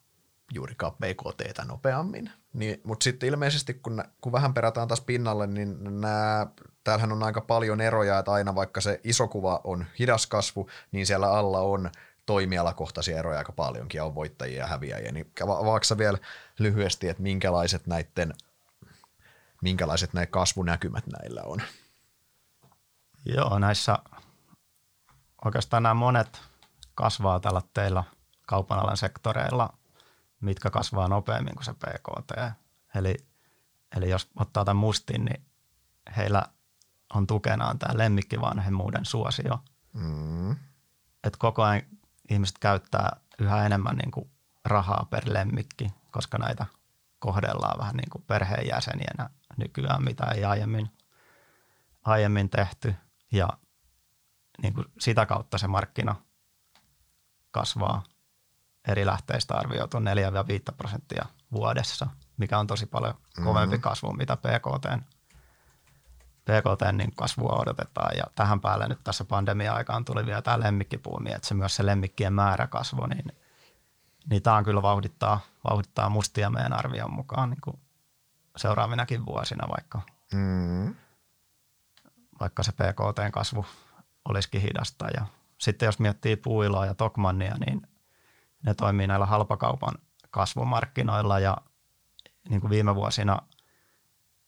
juurikaan BKT nopeammin. Niin, mutta sitten ilmeisesti, kun, kun vähän perataan taas pinnalle, niin nämä, täällähän on aika paljon eroja, että aina vaikka se iso kuva on hidas kasvu, niin siellä alla on toimialakohtaisia eroja aika paljonkin ja on voittajia ja häviäjiä. Niin avaatko vielä lyhyesti, että minkälaiset näiden minkälaiset nämä kasvunäkymät näillä on? Joo, näissä oikeastaan nämä monet kasvaa tällä teillä kaupan alan sektoreilla, mitkä kasvaa nopeammin kuin se PKT. Eli, eli jos ottaa tämän mustin, niin heillä on tukenaan tämä lemmikkivanhemmuuden suosio. Mm. Et koko ajan ihmiset käyttää yhä enemmän niin kuin rahaa per lemmikki, koska näitä kohdellaan vähän niin kuin perheenjäsenienä nykyään, mitä ei aiemmin, aiemmin tehty. Ja niin kuin sitä kautta se markkina kasvaa eri lähteistä arvioitu 4-5 prosenttia vuodessa, mikä on tosi paljon kovempi mm-hmm. kasvu, mitä PKT, PKT niin kasvua odotetaan. Ja tähän päälle nyt tässä pandemia-aikaan tuli vielä tämä lemmikkipuumi, että se myös se lemmikkien määrä kasvoi, niin, niin tämä on kyllä vauhdittaa, vauhdittaa mustia meidän arvion mukaan niin kuin seuraavinakin vuosina, vaikka, mm. vaikka se PKT-kasvu olisikin hidasta. Ja sitten jos miettii puiloa ja Tokmannia, niin ne toimii näillä halpakaupan kasvumarkkinoilla ja niin kuin viime vuosina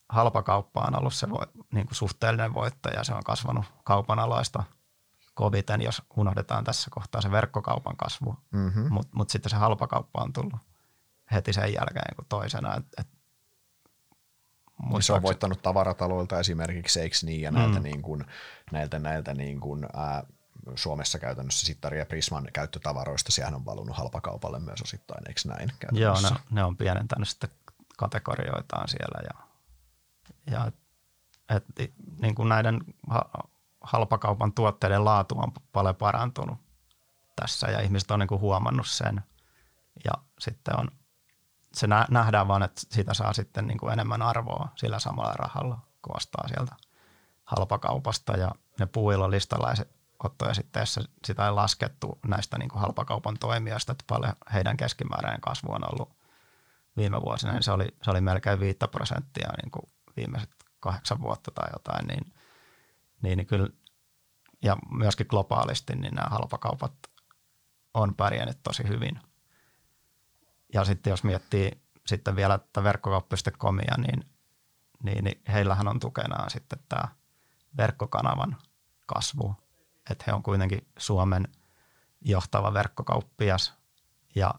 halpakauppa on ollut se voi, niin kuin suhteellinen voittaja. Se on kasvanut kaupan aloista koviten, jos unohdetaan tässä kohtaa se verkkokaupan kasvu. Mm-hmm. Mutta mut sitten se halpakauppa on tullut heti sen jälkeen kuin toisena. Et, et niin se on voittanut tavarataloilta esimerkiksi, eikö niin, ja näiltä, mm. niin kuin, näiltä, näiltä niin kuin, ää, Suomessa käytännössä Sittari ja Prisman käyttötavaroista, sehän on valunut halpakaupalle myös osittain, eikö näin? Joo, ne, ne on pienentänyt sitten kategorioitaan siellä ja, ja et, niin kuin näiden halpakaupan tuotteiden laatu on paljon parantunut tässä ja ihmiset on niin kuin huomannut sen ja sitten on se nähdään vaan, että siitä saa sitten niin kuin enemmän arvoa sillä samalla rahalla, kun ostaa sieltä halpakaupasta. Ja ne puuilolistaläiset ottoja sitten, sitä ei laskettu näistä niin kuin halpakaupan toimijoista, että paljon heidän keskimääräinen kasvu on ollut viime vuosina, niin se oli, se oli melkein 5 prosenttia niin kuin viimeiset kahdeksan vuotta tai jotain, niin, niin, niin kyllä, ja myöskin globaalisti, niin nämä halpakaupat on pärjännyt tosi hyvin. Ja sitten jos miettii sitten vielä tätä verkkokauppa.comia, niin, niin, niin heillähän on tukenaan sitten tämä verkkokanavan kasvu. Että he on kuitenkin Suomen johtava verkkokauppias ja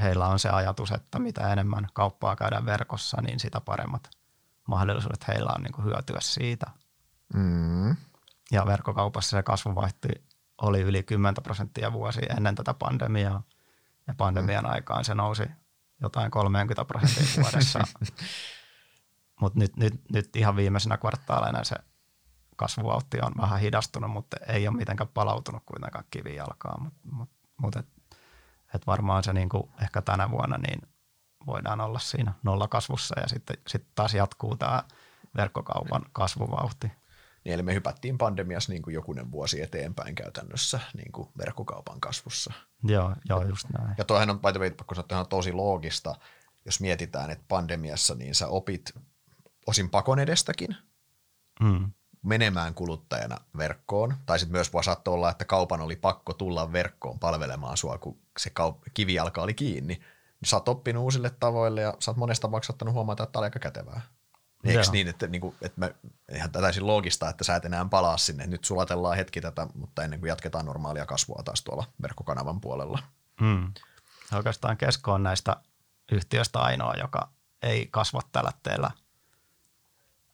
heillä on se ajatus, että mitä enemmän kauppaa käydään verkossa, niin sitä paremmat mahdollisuudet heillä on niin kuin hyötyä siitä. Mm. Ja verkkokaupassa se kasvuvaihti oli yli 10 prosenttia vuosi ennen tätä pandemiaa – ja pandemian mm. aikaan se nousi jotain 30 prosenttia vuodessa. mutta nyt, nyt, nyt ihan viimeisenä kvartaaleina se kasvuvauhti on vähän hidastunut, mutta ei ole mitenkään palautunut kuitenkaan kivijalkaan. Mutta mut, mut et, et varmaan se niinku ehkä tänä vuonna niin voidaan olla siinä nollakasvussa ja sitten sit taas jatkuu tämä verkkokaupan kasvuvauhti. Niin, eli me hypättiin pandemiassa niin kuin jokunen vuosi eteenpäin käytännössä niin kuin verkkokaupan kasvussa. Joo, joo just näin. Ja toihan on, by the way, pakko sanoa, tosi loogista, jos mietitään, että pandemiassa niin sä opit osin pakon edestäkin mm. Menemään kuluttajana verkkoon. Tai sitten myös voi saattaa olla, että kaupan oli pakko tulla verkkoon palvelemaan sua, kun se kaup- kivijalka oli kiinni. Niin sä oot oppinut uusille tavoille ja sä oot monesta tapauksessa ottanut huomata, että tämä oli aika kätevää. Eikö niin, että, niin kuin, että me, ihan täysin loogista, että sä et enää palaa sinne. Nyt sulatellaan hetki tätä, mutta ennen kuin jatketaan normaalia kasvua taas tuolla verkkokanavan puolella. Hmm. Oikeastaan Kesko on näistä yhtiöistä ainoa, joka ei kasva tällä teellä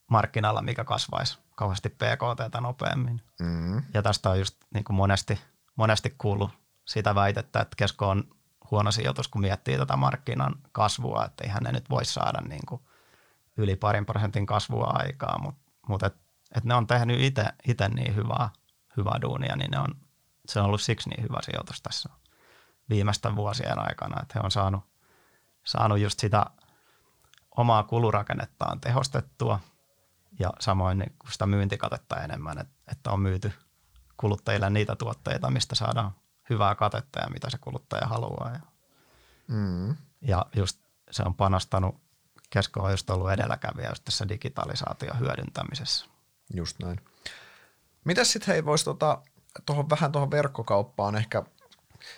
markkinalla, mikä kasvaisi kauheasti PKT nopeammin. Mm. Ja tästä on just niin kuin monesti, monesti kuullut sitä väitettä, että Kesko on huono sijoitus, kun miettii tätä markkinan kasvua, että eihän ne nyt voi saada niin kuin – yli parin prosentin kasvua aikaa, mutta mut et, et ne on tehnyt itse niin hyvää, hyvää duunia, niin ne on, se on ollut siksi niin hyvä sijoitus tässä viimeisten vuosien aikana, että he on saanut, saanut just sitä omaa kulurakennettaan tehostettua ja samoin niin sitä myyntikatetta enemmän, että, on myyty kuluttajille niitä tuotteita, mistä saadaan hyvää katetta ja mitä se kuluttaja haluaa. Ja, mm. ja just se on panostanut, Kesko on just ollut edelläkävijä just tässä digitalisaation hyödyntämisessä. Just näin. Mitäs sitten hei voisi tota, tohon, vähän tuohon verkkokauppaan ehkä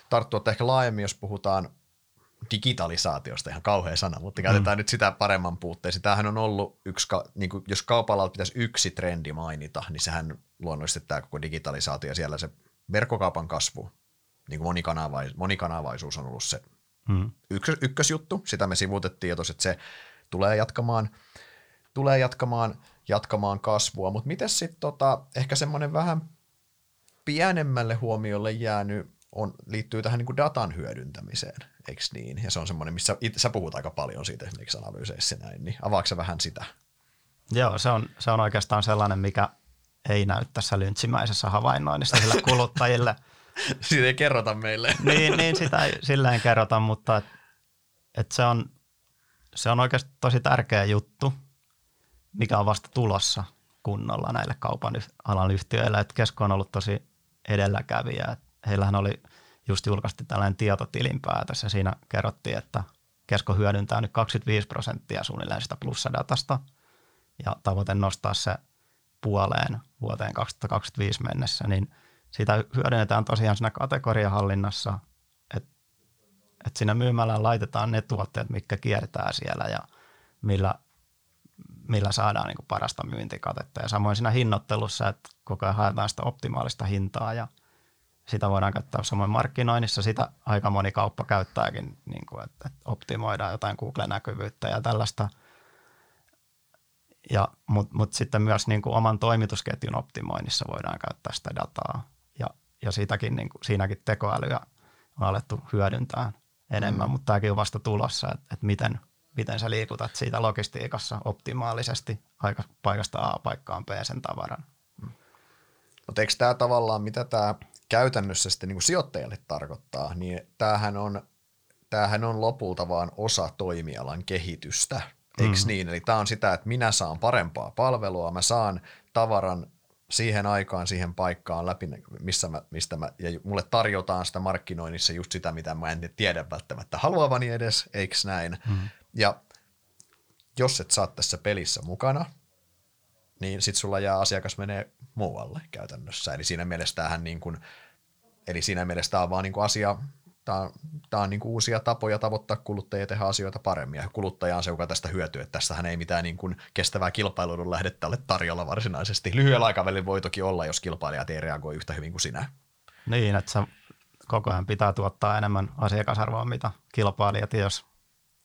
tarttua, että ehkä laajemmin, jos puhutaan digitalisaatiosta, ihan kauhea sana, mutta käytetään mm. nyt sitä paremman puutteeseen. Tämähän on ollut yksi, niin kuin, jos kaupalla pitäisi yksi trendi mainita, niin sehän luonnollisesti tämä koko digitalisaatio siellä se verkkokaupan kasvu, niin kuin monikanavais, monikanavaisuus on ollut se mm. yks, ykkösjuttu. Sitä me sivutettiin jo että se tulee jatkamaan, tulee jatkamaan, jatkamaan kasvua, mutta miten sitten tota, ehkä semmoinen vähän pienemmälle huomiolle jäänyt on, liittyy tähän niin kuin datan hyödyntämiseen, eikö niin? Ja se on semmoinen, missä itse, sä puhut aika paljon siitä esimerkiksi analyyseissä näin, niin avaako vähän sitä? Joo, se on, se on oikeastaan sellainen, mikä ei näy tässä lyntsimäisessä havainnoinnissa sille kuluttajille. Siitä ei kerrota meille. niin, niin, sitä ei silleen kerrota, mutta et, et se, on, se on oikeasti tosi tärkeä juttu, mikä on vasta tulossa kunnolla näille kaupan alan yhtiöille. Et Kesko on ollut tosi edelläkävijä. Et heillähän oli just julkaistu tällainen tietotilinpäätös ja siinä kerrottiin, että Kesko hyödyntää nyt 25 prosenttia suunnilleen sitä plussadatasta ja tavoite nostaa se puoleen vuoteen 2025 mennessä, niin sitä hyödynnetään tosiaan siinä kategoriahallinnassa, että, että siinä myymällä laitetaan ne tuotteet, mitkä kiertää siellä ja millä, millä saadaan niin parasta myyntikatetta. Ja samoin siinä hinnoittelussa, että koko ajan haetaan sitä optimaalista hintaa ja sitä voidaan käyttää samoin markkinoinnissa. Sitä aika moni kauppa käyttääkin, niin kuin, että, että optimoidaan jotain Google-näkyvyyttä ja tällaista – ja, Mutta mut sitten myös niin kuin oman toimitusketjun optimoinnissa voidaan käyttää sitä dataa. Ja, ja siitäkin, niin kuin, siinäkin tekoälyä on alettu hyödyntää enemmän, mm. mutta tämäkin on vasta tulossa, että, että miten, miten sä liikutat siitä logistiikassa optimaalisesti aika paikasta A paikkaan B sen tavaran. Mutta eikö tämä tavallaan, mitä tämä käytännössä sitten niin kuin sijoittajalle tarkoittaa, niin tämähän on, tämähän on lopulta vaan osa toimialan kehitystä – Eikö mm. niin? Eli tämä on sitä, että minä saan parempaa palvelua, mä saan tavaran siihen aikaan, siihen paikkaan läpi, missä mä, mistä mä, ja mulle tarjotaan sitä markkinoinnissa just sitä, mitä mä en tiedä välttämättä haluavani edes, eikö näin? Mm. Ja jos et saa tässä pelissä mukana, niin sit sulla jää asiakas menee muualle käytännössä. Eli siinä mielessä tämähän niin kuin, eli siinä mielessä tämä on vaan niin kuin asia, Tämä on, tämä on niin kuin uusia tapoja tavoittaa kuluttajia tehdä asioita paremmin, ja kuluttaja on se, joka tästä hyötyy, että tässähän ei mitään niin kuin kestävää kilpailun lähdettä ole tarjolla varsinaisesti. Lyhyellä aikavälillä voi toki olla, jos kilpailijat ei reagoi yhtä hyvin kuin sinä. Niin, että se koko ajan pitää tuottaa enemmän asiakasarvoa, mitä kilpailijat, jos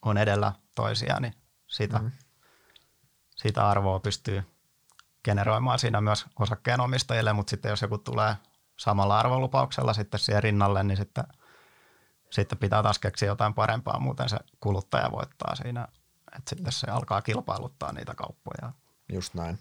on edellä toisia, niin sitä, mm-hmm. sitä arvoa pystyy generoimaan siinä myös osakkeenomistajille, mutta sitten jos joku tulee samalla arvolupauksella sitten siihen rinnalle, niin sitten – sitten pitää taas keksiä jotain parempaa, muuten se kuluttaja voittaa siinä, että sitten se alkaa kilpailuttaa niitä kauppoja. Just näin.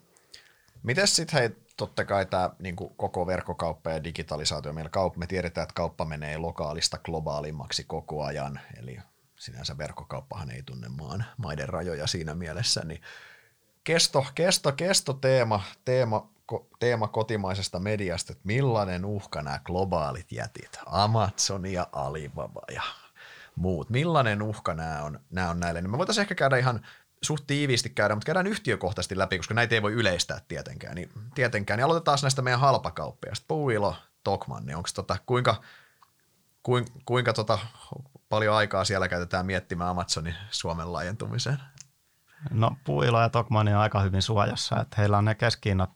Miten sitten hei, totta kai tämä niin koko verkkokauppa ja digitalisaatio, meillä kauppa, me tiedetään, että kauppa menee lokaalista globaalimmaksi koko ajan, eli sinänsä verkkokauppahan ei tunne maan, maiden rajoja siinä mielessä, niin kesto, kesto, kesto teema, teema teema kotimaisesta mediasta, että millainen uhka nämä globaalit jätit, Amazon ja Alibaba ja muut, millainen uhka nämä on, nämä on näille. Niin me voitaisiin ehkä käydä ihan suht tiiviisti käydä, mutta käydään yhtiökohtaisesti läpi, koska näitä ei voi yleistää tietenkään. Niin, tietenkään. Niin aloitetaan näistä meidän halpakauppiaista. Puuilo, Tokman, niin onko tota, kuinka, kuinka, kuinka tota, paljon aikaa siellä käytetään miettimään Amazonin Suomen laajentumiseen? No Puuilo ja Tokman on aika hyvin suojassa, että heillä on ne keskihinnat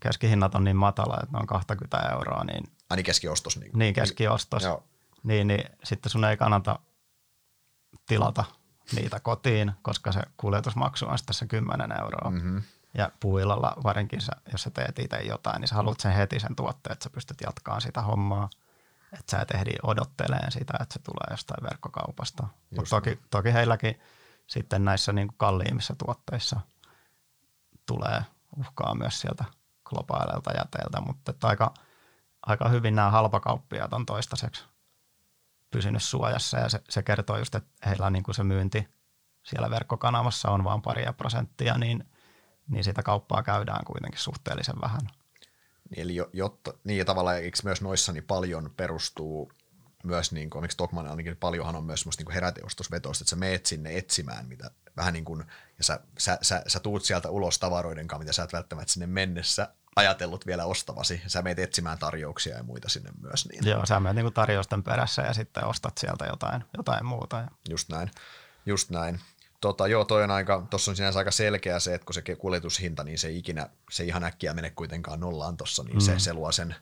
keskihinnat on niin matala, että ne on 20 euroa. Niin, Ai niin keskiostos. Niin, niin keskiostos. Joo. Niin, niin sitten sun ei kannata tilata niitä kotiin, koska se kuljetusmaksu on se 10 euroa. Mm-hmm. Ja puilalla varinkin, sä, jos sä teet itse jotain, niin sä haluat sen heti sen tuotteen, että sä pystyt jatkaa sitä hommaa. Että sä et ehdi odotteleen sitä, että se tulee jostain verkkokaupasta. Mutta toki, toki heilläkin sitten näissä niin kuin kalliimmissa tuotteissa tulee uhkaa myös sieltä globaaleilta jäteiltä, mutta että aika, aika hyvin nämä halpakauppiaat on toistaiseksi pysynyt suojassa ja se, se kertoo just, että heillä niin kuin se myynti siellä verkkokanavassa on vain paria prosenttia, niin, niin sitä kauppaa käydään kuitenkin suhteellisen vähän. Niin, eli jotta, niin ja tavallaan eikö myös noissa niin paljon perustuu myös, niin kuin, miksi Tokman ainakin paljonhan on myös semmoista niin heräteostosvetoista, että sä meet sinne etsimään, mitä vähän niin kuin, ja sä, sä, sä, sä tuut sieltä ulos tavaroiden kanssa, mitä sä et välttämättä sinne mennessä ajatellut vielä ostavasi. Sä meet etsimään tarjouksia ja muita sinne myös. Niin. Joo, sä menet niin tarjousten perässä ja sitten ostat sieltä jotain, jotain muuta. Just näin, just näin. Tota, joo, toi on aika, tossa on sinänsä aika selkeä se, että kun se kuljetushinta, niin se ikinä, se ihan äkkiä mene kuitenkaan nollaan tossa, niin mm. se, se luo sen,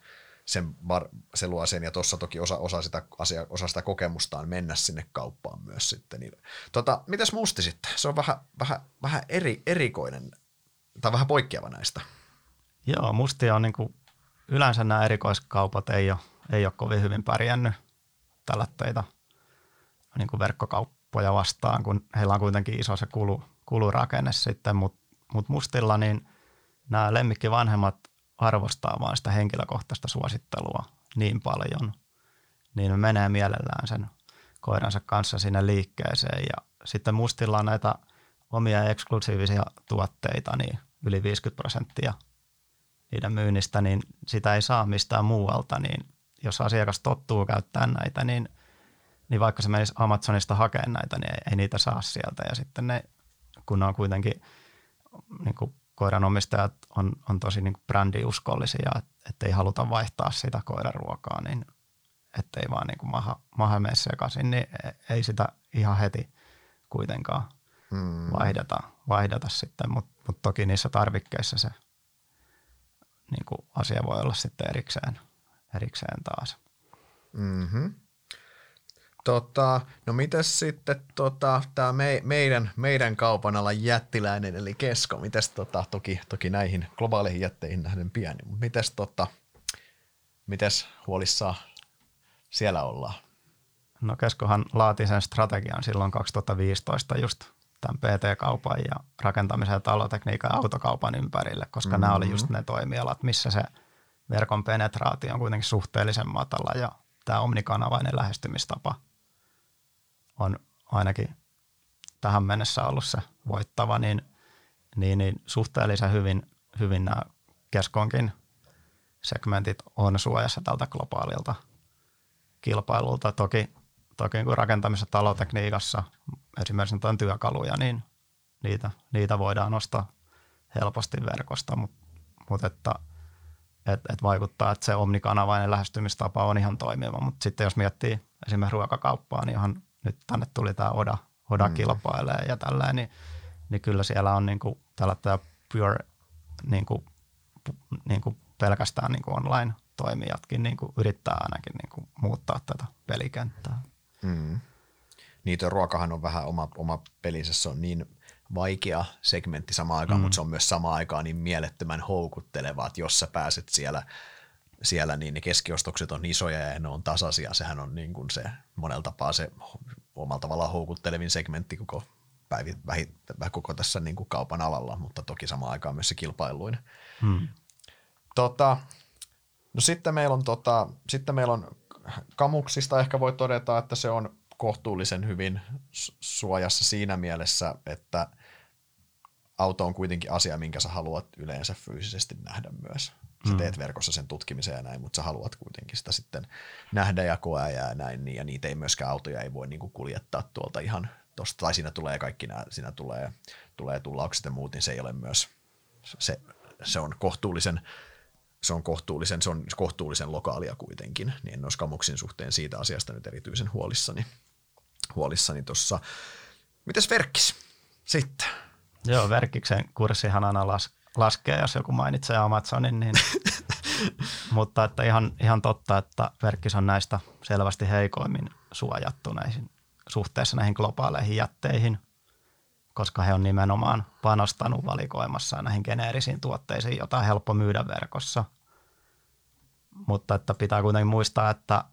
sen, var, se luo sen ja tuossa toki osa, osa, sitä, asia, osa sitä kokemustaan mennä sinne kauppaan myös sitten. Niin, tota, mitäs musti sitten? Se on vähän, vähän, vähän eri, erikoinen tai vähän poikkeava näistä. Joo, mustia on niin kuin, yleensä nämä erikoiskaupat ei ole, ei ole kovin hyvin pärjännyt tällä teitä niin kuin verkkokauppoja vastaan, kun heillä on kuitenkin iso se kulu, kulurakenne sitten, mutta mut mustilla niin nämä lemmikkivanhemmat arvostaa vain sitä henkilökohtaista suosittelua niin paljon, niin ne menee mielellään sen koiransa kanssa sinne liikkeeseen. Ja sitten mustilla on näitä omia eksklusiivisia tuotteita, niin yli 50 prosenttia niiden myynnistä, niin sitä ei saa mistään muualta, niin jos asiakas tottuu käyttää näitä, niin, niin vaikka se menisi Amazonista hakemaan näitä, niin ei, ei niitä saa sieltä. Ja sitten ne, kun ne on kuitenkin niin kuin koiranomistajat on, on tosi niin brändiuskollisia, että ei haluta vaihtaa sitä koiraruokaa, niin ettei vaan niin kuin maha, maha mene sekaisin, niin e, ei sitä ihan heti kuitenkaan hmm. vaihdeta, vaihdeta sitten, mutta mut toki niissä tarvikkeissa se niin kuin asia voi olla sitten erikseen, erikseen taas. Mm-hmm. Tota, no mites sitten tota, tämä me, meidän, meidän kaupan alan jättiläinen eli Kesko, mites tota, toki, toki näihin globaaleihin jätteihin nähden pieni, mutta mites, tota, mites huolissaan siellä ollaan? No Keskohan laati sen strategian silloin 2015 just tämän PT-kaupan ja rakentamisen ja talotekniikan ja autokaupan ympärille, koska mm-hmm. nämä oli just ne toimialat, missä se verkon penetraatio on kuitenkin suhteellisen matala ja tämä omnikanavainen lähestymistapa – on ainakin tähän mennessä ollut se voittava, niin, niin, niin suhteellisen hyvin, hyvin nämä keskonkin segmentit on suojassa tältä globaalilta kilpailulta. Toki, toki kun rakentamisessa talotekniikassa esimerkiksi on työkaluja, niin niitä, niitä voidaan nostaa helposti verkosta, mutta mut että et, et vaikuttaa, että se omnikanavainen lähestymistapa on ihan toimiva, mutta sitten jos miettii esimerkiksi ruokakauppaa, niin ihan nyt tänne tuli tämä Oda, Oda mm. kilpailee ja tällä, niin, niin kyllä siellä on niin kuin, tällä pure niin kuin, niin kuin pelkästään niin kuin online-toimijatkin niin kuin yrittää ainakin niin kuin muuttaa tätä pelikenttää. Mm. Niitä ruokahan on vähän oma, oma pelinsä, se on niin vaikea segmentti samaan aikaan, mm. mutta se on myös samaan aikaan niin mielettömän houkutteleva, että jos sä pääset siellä – siellä, niin ne keskiostokset on isoja ja ne on tasaisia. Sehän on niin kuin se monella tapaa se omalla tavallaan houkuttelevin segmentti koko, päivi, vähi, koko tässä niin kuin kaupan alalla, mutta toki samaan aikaan myös se kilpailuin. Hmm. Tota, no sitten meillä on, tota, sitten meillä on kamuksista ehkä voi todeta, että se on kohtuullisen hyvin suojassa siinä mielessä, että auto on kuitenkin asia, minkä sä haluat yleensä fyysisesti nähdä myös. Sä mm. teet verkossa sen tutkimisen ja näin, mutta sä haluat kuitenkin sitä sitten nähdä ja koea ja näin, niin, ja niitä ei myöskään autoja ei voi niinku kuljettaa tuolta ihan tosta, tai siinä tulee kaikki nämä, siinä tulee, tulee tullaukset ja muut, niin se ei ole myös, se, se on kohtuullisen, se on kohtuullisen, se on kohtuullisen lokaalia kuitenkin, niin en olisi Kamuksin suhteen siitä asiasta nyt erityisen huolissani, huolissani tuossa. Mites Verkkis sitten? Joo, Verkkiksen kurssihan aina las, laskee, jos joku mainitsee Amazonin, niin mutta että ihan, ihan totta, että Verkkis on näistä selvästi heikoimmin suojattu näihin, suhteessa näihin globaaleihin jätteihin, koska he on nimenomaan panostanut valikoimassa näihin geneerisiin tuotteisiin, joita on helppo myydä verkossa. Mutta että pitää kuitenkin muistaa, että,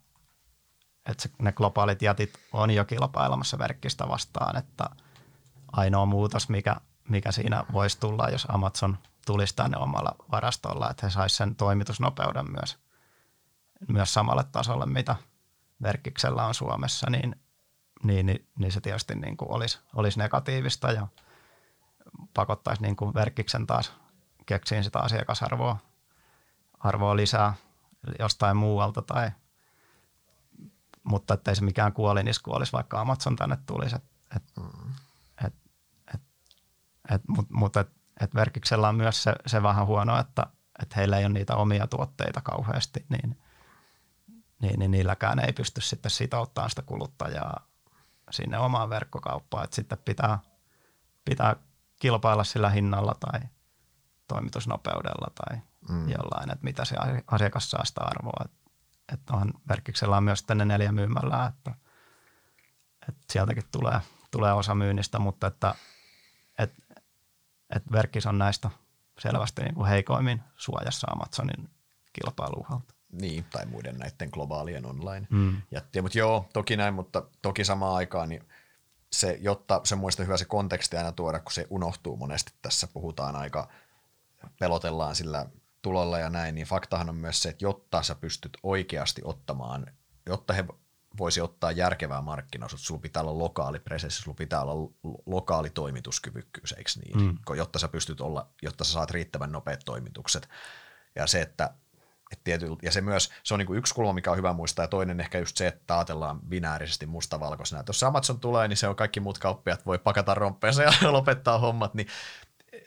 että ne globaalit jätit on jo kilpailemassa verkkistä vastaan, että ainoa muutos, mikä, mikä siinä voisi tulla, jos Amazon tulisi tänne omalla varastolla, että he saisivat sen toimitusnopeuden myös, myös samalle tasolle, mitä Verkkiksellä on Suomessa, niin, niin, niin, niin se tietysti niin kuin olisi, olisi negatiivista ja pakottaisi niin kuin Verkkiksen taas keksiin sitä asiakasarvoa arvoa lisää jostain muualta tai mutta ettei se mikään kuolinisku olisi, vaikka Amazon tänne tulisi. Et, mm. et, et, et, mutta mut et, et Verkiksellä on myös se, se vähän huono, että et heillä ei ole niitä omia tuotteita kauheasti, niin, niin, niin niilläkään ei pysty sitten sitouttamaan sitä kuluttajaa sinne omaan verkkokauppaan. Et sitten pitää, pitää kilpailla sillä hinnalla tai toimitusnopeudella tai mm. jollain, että mitä se asiakas saa sitä arvoa. Et että on Verkkiksellä on myös tänne neljä myymällä, että, että sieltäkin tulee, tulee osa myynnistä, mutta että, että, että Verkkis on näistä selvästi niin kuin heikoimmin suojassa Amazonin kilpailuuhalta. Niin, tai muiden näiden globaalien online mm. jättiä. Mutta joo, toki näin, mutta toki samaan aikaan niin se, jotta se muista hyvä se konteksti aina tuoda, kun se unohtuu monesti tässä, puhutaan aika, pelotellaan sillä tulolla ja näin, niin faktahan on myös se, että jotta sä pystyt oikeasti ottamaan, jotta he voisi ottaa järkevää markkinaosuutta, sulla pitää olla lokaali presenssi, sulla pitää olla lokaali toimituskyvykkyys, eikö niin? Mm. Jotta sä pystyt olla, jotta sä saat riittävän nopeat toimitukset. Ja se, että et tiety, ja se myös, se on niin kuin yksi kulma, mikä on hyvä muistaa, ja toinen ehkä just se, että ajatellaan binäärisesti mustavalkoisena. Että jos Amazon tulee, niin se on kaikki muut kauppiat, voi pakata rompeensa ja lopettaa hommat, niin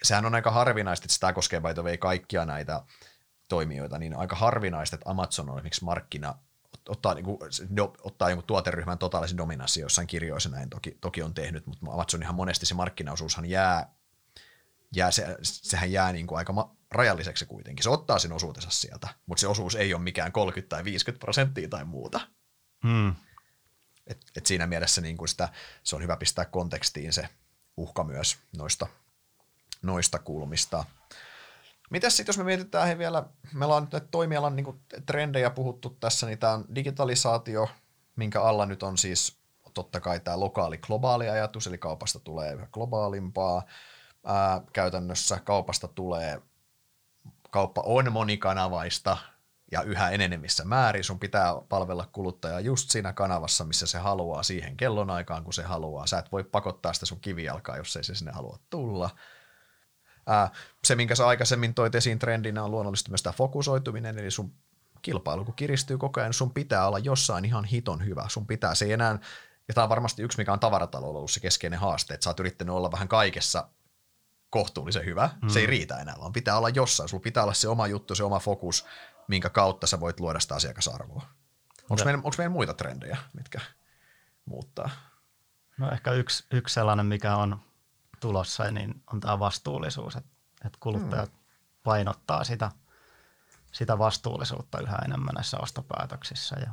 sehän on aika harvinaista, että sitä koskee by the kaikkia näitä toimijoita, niin aika harvinaista, että Amazon on esimerkiksi markkina, ottaa, niin kuin, do, ottaa jonkun tuoteryhmän totaalisen dominanssi, jossain kirjoissa näin toki, toki on tehnyt, mutta Amazonihan monesti se markkinaosuushan jää, jää se, sehän jää niin kuin aika ma- rajalliseksi kuitenkin. Se ottaa sen osuutensa sieltä, mutta se osuus ei ole mikään 30 tai 50 prosenttia tai muuta. Hmm. Et, et siinä mielessä niin kuin sitä, se on hyvä pistää kontekstiin se uhka myös noista noista kulmista. Mitäs sitten, jos me mietitään he vielä, meillä on nyt näitä toimialan niin trendejä puhuttu tässä, niin tämä on digitalisaatio, minkä alla nyt on siis totta kai tämä lokaali globaali ajatus, eli kaupasta tulee yhä globaalimpaa. Ää, käytännössä kaupasta tulee, kauppa on monikanavaista ja yhä enenevissä määrin. Sun pitää palvella kuluttajaa just siinä kanavassa, missä se haluaa siihen kellonaikaan, kun se haluaa. Sä et voi pakottaa sitä sun kivijalkaa, jos ei se sinne halua tulla – Ää, se, minkä sä aikaisemmin toit esiin trendinä, on luonnollisesti myös tämä fokusoituminen, eli sun kilpailu, kun kiristyy koko ajan, sun pitää olla jossain ihan hiton hyvä. Sun pitää, se ei enää, ja tämä on varmasti yksi, mikä on tavarataloudella ollut se keskeinen haaste, että sä oot yrittänyt olla vähän kaikessa kohtuullisen hyvä. Mm. Se ei riitä enää, vaan pitää olla jossain. Sulla pitää olla se oma juttu, se oma fokus, minkä kautta sä voit luoda sitä asiakasarvoa. Onko meillä, onko meillä muita trendejä, mitkä muuttaa? No ehkä yksi, yksi sellainen, mikä on tulossa, niin on tämä vastuullisuus, että, että kuluttajat mm. painottaa sitä, sitä vastuullisuutta yhä enemmän näissä ostopäätöksissä ja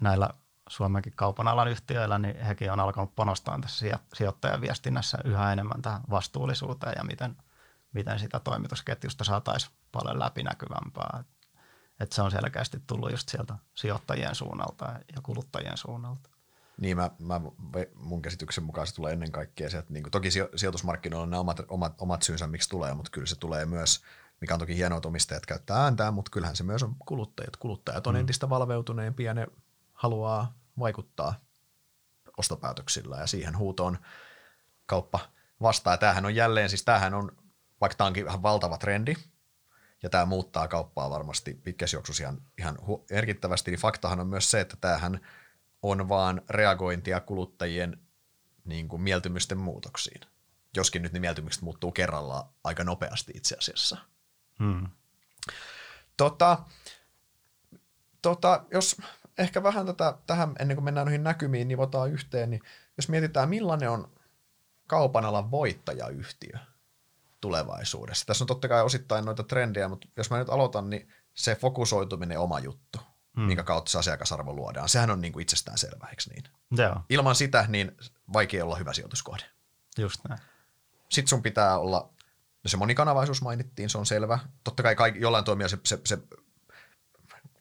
näillä Suomenkin kaupan alan yhtiöillä, niin hekin on alkanut panostaa tässä sijoittajan viestinnässä yhä enemmän tähän vastuullisuuteen ja miten, miten sitä toimitusketjusta saataisiin paljon läpinäkyvämpää. Että se on selkeästi tullut just sieltä sijoittajien suunnalta ja kuluttajien suunnalta. Niin mä, mä, mun käsityksen mukaan se tulee ennen kaikkea sieltä, niin kuin, toki sijoitusmarkkinoilla on nämä omat, omat, omat syynsä, miksi tulee, mutta kyllä se tulee myös, mikä on toki hienoa, että omistajat käyttää ääntää, mutta kyllähän se myös on kuluttajat. Kuluttajat on mm. entistä valveutuneempia ja ne haluaa vaikuttaa ostopäätöksillä ja siihen huutoon kauppa vastaa. Tämähän on jälleen, siis tämähän on, vaikka tämä onkin ihan valtava trendi, ja tämä muuttaa kauppaa varmasti pitkässä juoksussa ihan, ihan merkittävästi, niin faktahan on myös se, että tämähän – on vaan reagointia kuluttajien niin kuin mieltymysten muutoksiin. Joskin nyt ne mieltymykset muuttuu kerrallaan aika nopeasti itse asiassa. Hmm. Tota, tota, jos ehkä vähän tätä, tähän ennen kuin mennään noihin näkymiin, nivotaan yhteen, niin jos mietitään millainen on kaupan alan voittajayhtiö tulevaisuudessa. Tässä on totta kai osittain noita trendejä, mutta jos mä nyt aloitan, niin se fokusoituminen oma juttu – mm. minkä kautta se asiakasarvo luodaan. Sehän on niin kuin itsestään selvä, eikö niin? Joo. Ilman sitä niin vaikea olla hyvä sijoituskohde. Just näin. Sitten sun pitää olla, no se monikanavaisuus mainittiin, se on selvä. Totta kai kaikki, jollain toimia se, se, se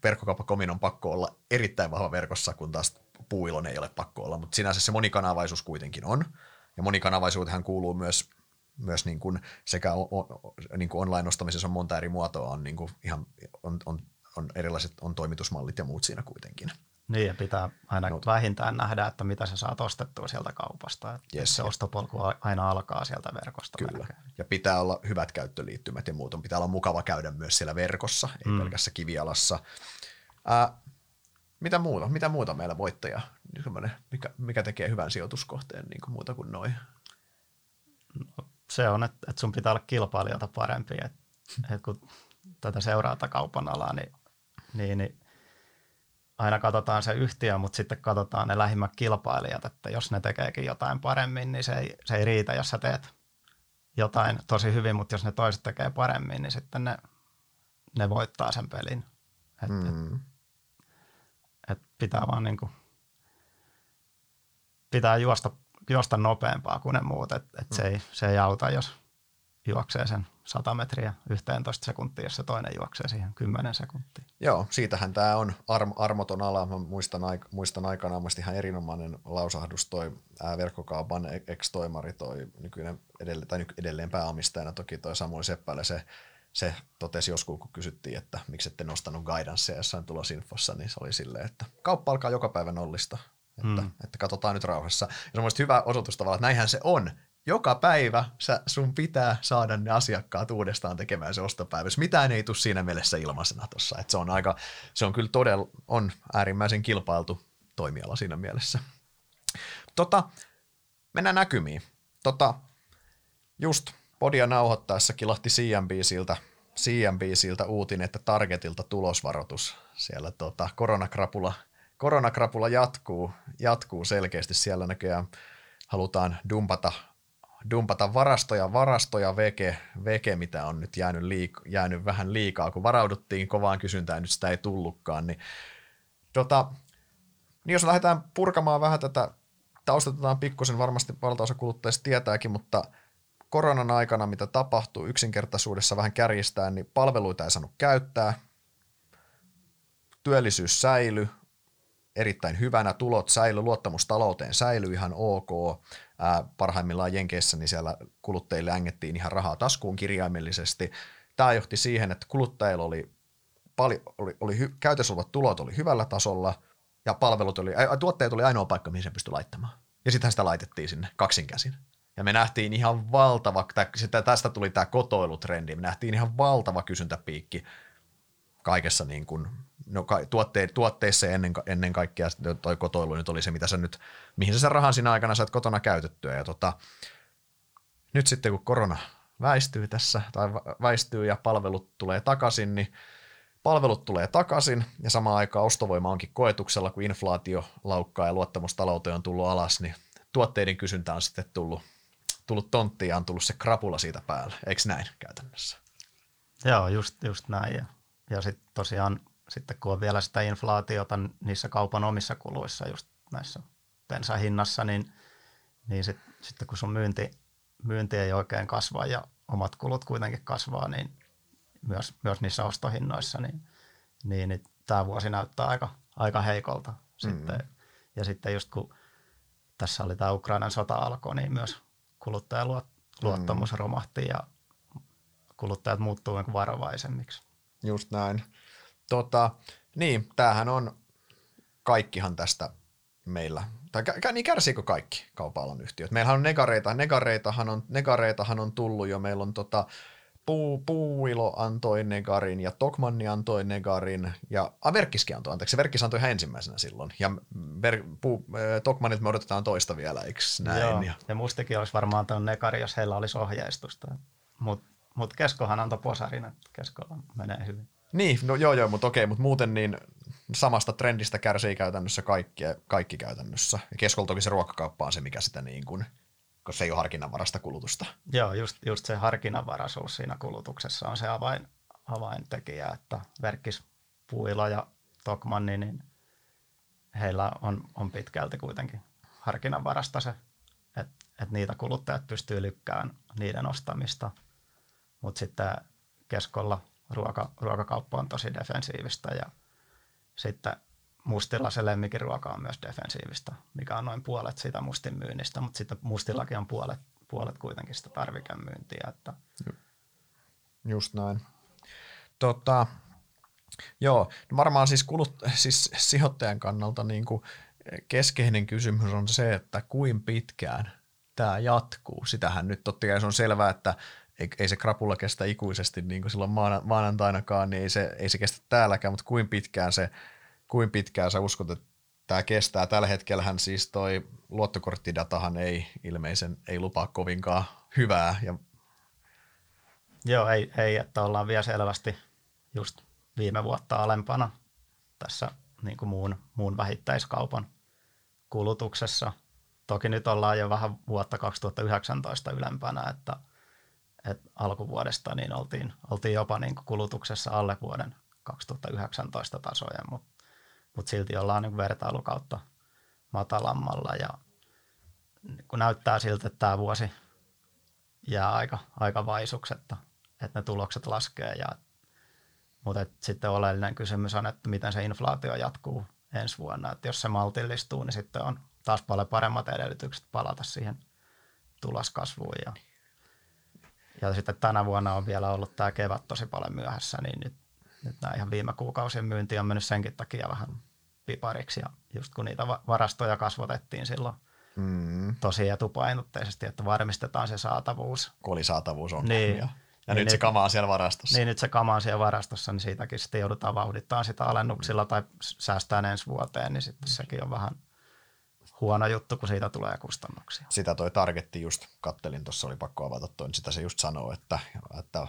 verkkokauppakomin on pakko olla erittäin vahva verkossa, kun taas puuilon ei ole pakko olla, mutta sinänsä se monikanavaisuus kuitenkin on. Ja monikanavaisuuteen kuuluu myös, myös niin kuin sekä o, o, niin kuin online-ostamisessa on monta eri muotoa, on, niin kuin ihan, on, on, on erilaiset on toimitusmallit ja muut siinä kuitenkin. Niin, ja pitää aina no. vähintään nähdä, että mitä sä saat ostettua sieltä kaupasta. Yes. Se ostopolku aina alkaa sieltä verkosta. Kyllä. Melkein. Ja pitää olla hyvät käyttöliittymät ja muut. Pitää olla mukava käydä myös siellä verkossa, ei mm. pelkässä kivialassa. Ää, mitä muuta? Mitä muuta meillä voittaja? Mikä, mikä tekee hyvän sijoituskohteen niin kuin muuta kuin noin? No, se on, että, että sun pitää olla kilpailijoita parempi. Että, että kun tätä seuraata kaupan alaa, niin, niin, niin aina katsotaan se yhtiö, mutta sitten katsotaan ne lähimmät kilpailijat, että jos ne tekeekin jotain paremmin, niin se ei, se ei riitä, jos sä teet jotain tosi hyvin, mutta jos ne toiset tekee paremmin, niin sitten ne, ne voittaa sen pelin. Et, mm. et, et pitää vaan niin kuin, pitää juosta, juosta nopeampaa kuin ne muut, että et mm. se, ei, se ei auta, jos juoksee sen 100 metriä 11 sekuntia, jos se toinen juoksee siihen 10 sekuntia. Joo, siitähän tämä on arm, armoton ala. Mä muistan, aik- muistan aikanaan muistin ihan erinomainen lausahdus toi ää, verkkokaupan ex-toimari, toi nykyinen edelleen, tai edelleen pääomistajana toki toi Samuel Seppälä, se se totesi joskus, kun kysyttiin, että miksi ette nostanut guidancea jossain tulosinfossa, niin se oli silleen, että kauppa alkaa joka päivä nollista. Että, mm. että katsotaan nyt rauhassa. Ja se on hyvä osoitus tavallaan, että näinhän se on joka päivä sä, sun pitää saada ne asiakkaat uudestaan tekemään se ostopäivä. Mitään ei tule siinä mielessä ilmaisena tuossa. se on aika, se on kyllä todella, on äärimmäisen kilpailtu toimiala siinä mielessä. Tota, mennään näkymiin. Tota, just podia nauhoittaessa kilahti CNBCiltä, CNBCiltä uutinen, että Targetilta tulosvaroitus. Siellä tota, koronakrapula, koronakrapula jatkuu, jatkuu selkeästi. Siellä näköjään halutaan dumpata dumpata varastoja, varastoja veke, veke mitä on nyt jäänyt, liik- jäänyt vähän liikaa, kun varauduttiin kovaan kysyntään, nyt sitä ei tullutkaan. Niin, tota, niin jos lähdetään purkamaan vähän tätä, taustatetaan pikkusen, varmasti valtaosa kuluttajista tietääkin, mutta koronan aikana, mitä tapahtuu yksinkertaisuudessa vähän kärjistää, niin palveluita ei saanut käyttää, työllisyys säily, erittäin hyvänä, tulot säily, luottamus talouteen säily ihan ok, ää, parhaimmillaan Jenkeissä, niin siellä kuluttajille ängettiin ihan rahaa taskuun kirjaimellisesti. Tämä johti siihen, että kuluttajilla oli, pali, oli, oli hy, käytössä olevat tulot oli hyvällä tasolla ja palvelut oli, ää, tuotteet oli ainoa paikka, mihin se pystyi laittamaan. Ja sitten sitä laitettiin sinne kaksin käsin. Ja me nähtiin ihan valtava, tästä tuli tämä kotoilutrendi, me nähtiin ihan valtava kysyntäpiikki kaikessa niin kuin no, tuotte, tuotteissa ennen, ennen kaikkea toi kotoilu nyt oli se, mitä sä nyt, mihin sä sen rahan siinä aikana saat kotona käytettyä. Ja tota, nyt sitten kun korona väistyy tässä, tai väistyy ja palvelut tulee takaisin, niin palvelut tulee takaisin ja samaan aikaan ostovoima onkin koetuksella, kun inflaatio laukkaa ja luottamus talouteen on tullut alas, niin tuotteiden kysyntä on sitten tullut, tullut tonttiin ja on tullut se krapula siitä päällä. Eikö näin käytännössä? Joo, just, just näin. Ja, ja sitten tosiaan sitten kun on vielä sitä inflaatiota niissä kaupan omissa kuluissa, just näissä bensahinnassa, niin, niin sit, sitten kun sun myynti, myynti ei oikein kasva ja omat kulut kuitenkin kasvaa, niin myös, myös niissä ostohinnoissa, niin, niin, niin tämä vuosi näyttää aika, aika heikolta. Sitten, mm. Ja sitten just kun tässä oli tämä Ukrainan sota alkoi, niin myös kuluttajaluottamus mm. romahti ja kuluttajat muuttuu niin varovaisemmiksi. Just näin. Tota, niin, tämähän on, kaikkihan tästä meillä, tai niin kärsiikö kaikki kaupan yhtiöt? Meillähän on negareita, negareitahan on, negareitahan on tullut jo, meillä on tota, Puu, Puuilo antoi negarin ja Tokmanni antoi negarin ja ah, Verkkiskin antoi, anteeksi, Verkkis antoi ihan ensimmäisenä silloin ja Ver, puu, äh, Tokmanit me odotetaan toista vielä, eikö näin? Joo, ja, ja mustakin olisi varmaan antanut negari, jos heillä olisi ohjeistusta, mutta mut Keskohan antoi posarin, että Keskolla menee hyvin. Niin, no joo joo, mutta okei, mutta muuten niin samasta trendistä kärsii käytännössä kaikki, kaikki käytännössä. Ja keskellä toki se ruokakauppa on se, mikä sitä niin kuin, koska se ei ole harkinnanvarasta kulutusta. Joo, just, just se harkinnanvaraisuus siinä kulutuksessa on se avain, avaintekijä, että Verkkis, Puila ja Tokmanni, niin heillä on, on pitkälti kuitenkin harkinnanvarasta se, että et niitä kuluttajat pystyy lykkään niiden ostamista, mutta sitten keskolla – ruoka, ruokakauppa on tosi defensiivistä ja sitten mustilla se lemmikiruoka on myös defensiivistä, mikä on noin puolet siitä mustin myynnistä, mutta sitten mustillakin on puolet, puolet kuitenkin sitä tarvikemyyntiä. Että. Just näin. Tota, joo, no varmaan siis, kulut, siis sijoittajan kannalta niin kuin keskeinen kysymys on se, että kuin pitkään tämä jatkuu. Sitähän nyt totta kai se on selvää, että ei, ei se krapula kestä ikuisesti niin kuin silloin maanantainakaan, niin ei se, ei se kestä täälläkään, mutta kuin pitkään se, kuin pitkään sä uskot, että tämä kestää. Tällä hetkellähän siis toi luottokorttidatahan ei ilmeisen, ei lupaa kovinkaan hyvää. Ja... Joo, ei, ei, että ollaan vielä selvästi just viime vuotta alempana tässä niin kuin muun, muun vähittäiskaupan kulutuksessa. Toki nyt ollaan jo vähän vuotta 2019 ylempänä, että, että alkuvuodesta niin oltiin, oltiin jopa niin kuin kulutuksessa alle vuoden 2019 tasojen, mutta, mutta silti ollaan niin vertailukautta matalammalla ja kun näyttää siltä, että tämä vuosi jää aika, aika vaisuksi, että, ne tulokset laskee ja mutta sitten oleellinen kysymys on, että miten se inflaatio jatkuu ensi vuonna. Että jos se maltillistuu, niin sitten on taas paljon paremmat edellytykset palata siihen tuloskasvuun. Ja, ja sitten tänä vuonna on vielä ollut tämä kevät tosi paljon myöhässä, niin nyt, nyt nämä ihan viime kuukausien myynti on mennyt senkin takia vähän pipariksi. Ja just kun niitä varastoja kasvatettiin silloin mm. tosi etupainotteisesti, että varmistetaan se saatavuus. Kolisaatavuus on. Niin, ja ja niin nyt se kama on siellä varastossa. Niin nyt se kama on siellä varastossa, niin siitäkin sitten joudutaan vauhdittamaan sitä alennuksilla tai säästään ensi vuoteen, niin sitten sekin on vähän huono juttu, kun siitä tulee kustannuksia. Sitä toi targetti just, kattelin, tuossa oli pakko avata toi, niin sitä se just sanoo, että, että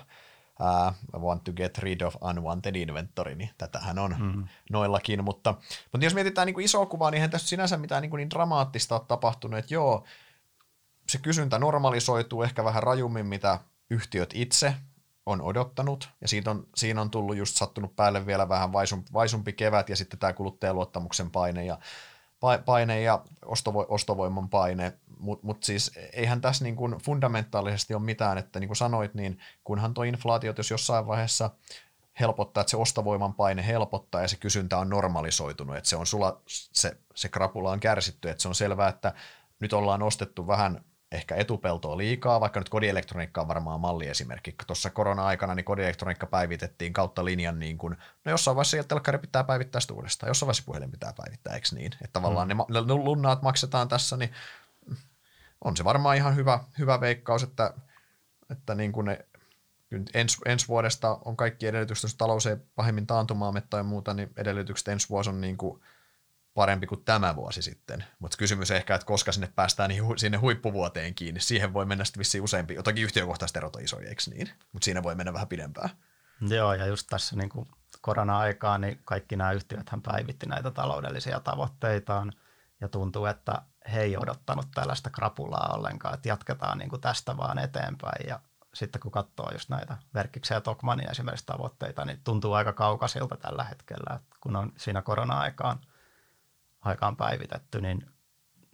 uh, want to get rid of unwanted inventory, niin tätähän on mm. noillakin, mutta, mutta jos mietitään niin kuin isoa kuvaa, niin eihän tässä sinänsä mitään niin, kuin niin dramaattista ole tapahtunut, että joo, se kysyntä normalisoituu ehkä vähän rajummin, mitä yhtiöt itse on odottanut, ja siitä on, siinä on tullut just sattunut päälle vielä vähän vaisumpi, vaisumpi kevät, ja sitten tämä kuluttajaluottamuksen paine ja, paine ja ostovo, ostovoiman paine, mutta mut siis eihän tässä niin kuin fundamentaalisesti ole mitään, että niin kuin sanoit, niin kunhan tuo inflaatio, jos jossain vaiheessa helpottaa, että se ostovoiman paine helpottaa ja se kysyntä on normalisoitunut, että se on sula, se, se krapula on kärsitty, että se on selvää, että nyt ollaan ostettu vähän ehkä etupeltoa liikaa, vaikka nyt kodielektroniikka on varmaan malliesimerkki. Tuossa korona-aikana niin kodielektroniikka päivitettiin kautta linjan niin kuin, no jossain vaiheessa telkkari pitää päivittää sitä uudestaan, jossain vaiheessa puhelin pitää päivittää, eikö niin? Että tavallaan mm. ne, ne lunnaat maksetaan tässä, niin on se varmaan ihan hyvä, hyvä veikkaus, että, että niin kuin ne, ens, ensi vuodesta on kaikki edellytykset, jos talous ei pahemmin taantumaan tai muuta, niin edellytykset ensi vuosi on niin kuin parempi kuin tämä vuosi sitten. Mutta kysymys ehkä, että koska sinne päästään niin sinne huippuvuoteen kiinni, siihen voi mennä sitten vissiin useampi, jotakin yhtiökohtaiset erot on isoja, eikö niin? Mutta siinä voi mennä vähän pidempään. Joo, ja just tässä niin kuin korona-aikaan, niin kaikki nämä yhtiöt päivitti näitä taloudellisia tavoitteitaan, ja tuntuu, että he ei odottanut tällaista krapulaa ollenkaan, että jatketaan niin kuin tästä vaan eteenpäin, ja sitten kun katsoo just näitä Verkkiksen ja Tokmanin esimerkiksi tavoitteita, niin tuntuu aika kaukaisilta tällä hetkellä, että kun on siinä korona-aikaan – aikaan päivitetty, niin,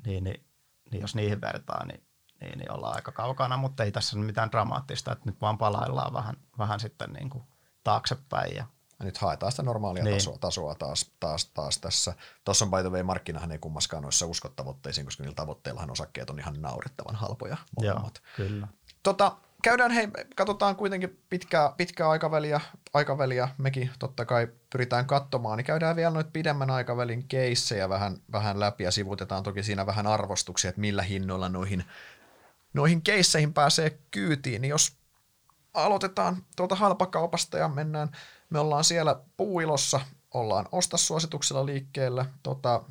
niin, niin, niin jos niihin vertaa, niin, niin, niin ollaan aika kaukana, mutta ei tässä mitään dramaattista, että nyt vaan palaillaan vähän, vähän sitten niin kuin taaksepäin ja ja nyt haetaan sitä normaalia niin. tasoa, tasoa taas, taas, taas tässä. Tuossa on by the way, markkinahan ei kummaskaan noissa usko tavoitteisiin, koska niillä tavoitteillahan osakkeet on ihan naurettavan halpoja molemmat. Joo, kyllä. Tota, käydään, hei, katsotaan kuitenkin pitkää, pitkää aikaväliä, aikaväliä, mekin totta kai pyritään katsomaan, niin käydään vielä noita pidemmän aikavälin keissejä vähän, vähän läpi ja sivutetaan toki siinä vähän arvostuksia, että millä hinnoilla noihin, noihin keisseihin pääsee kyytiin, niin jos aloitetaan tuolta halpakaupasta ja mennään, me ollaan siellä puuilossa, ollaan ostasuosituksella liikkeellä, tota,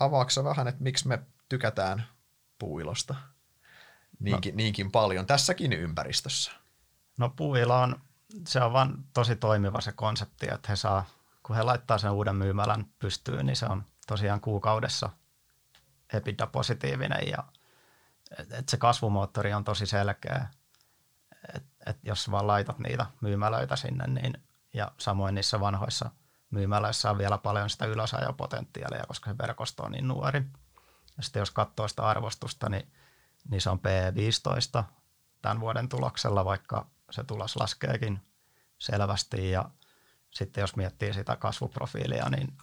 avaaksa vähän, että miksi me tykätään puuilosta? Niinkin, no. niinkin paljon tässäkin ympäristössä? No puuila on, se on vaan tosi toimiva se konsepti, että he saa, kun he laittaa sen uuden myymälän pystyyn, niin se on tosiaan kuukaudessa EBITDA-positiivinen ja et se kasvumoottori on tosi selkeä. Et, et jos vaan laitat niitä myymälöitä sinne, niin, ja samoin niissä vanhoissa myymälöissä on vielä paljon sitä ylösajopotentiaalia, koska se verkosto on niin nuori. Ja sitten jos katsoo sitä arvostusta, niin niin se on P15 tämän vuoden tuloksella, vaikka se tulos laskeekin selvästi. Ja sitten jos miettii sitä kasvuprofiilia, niin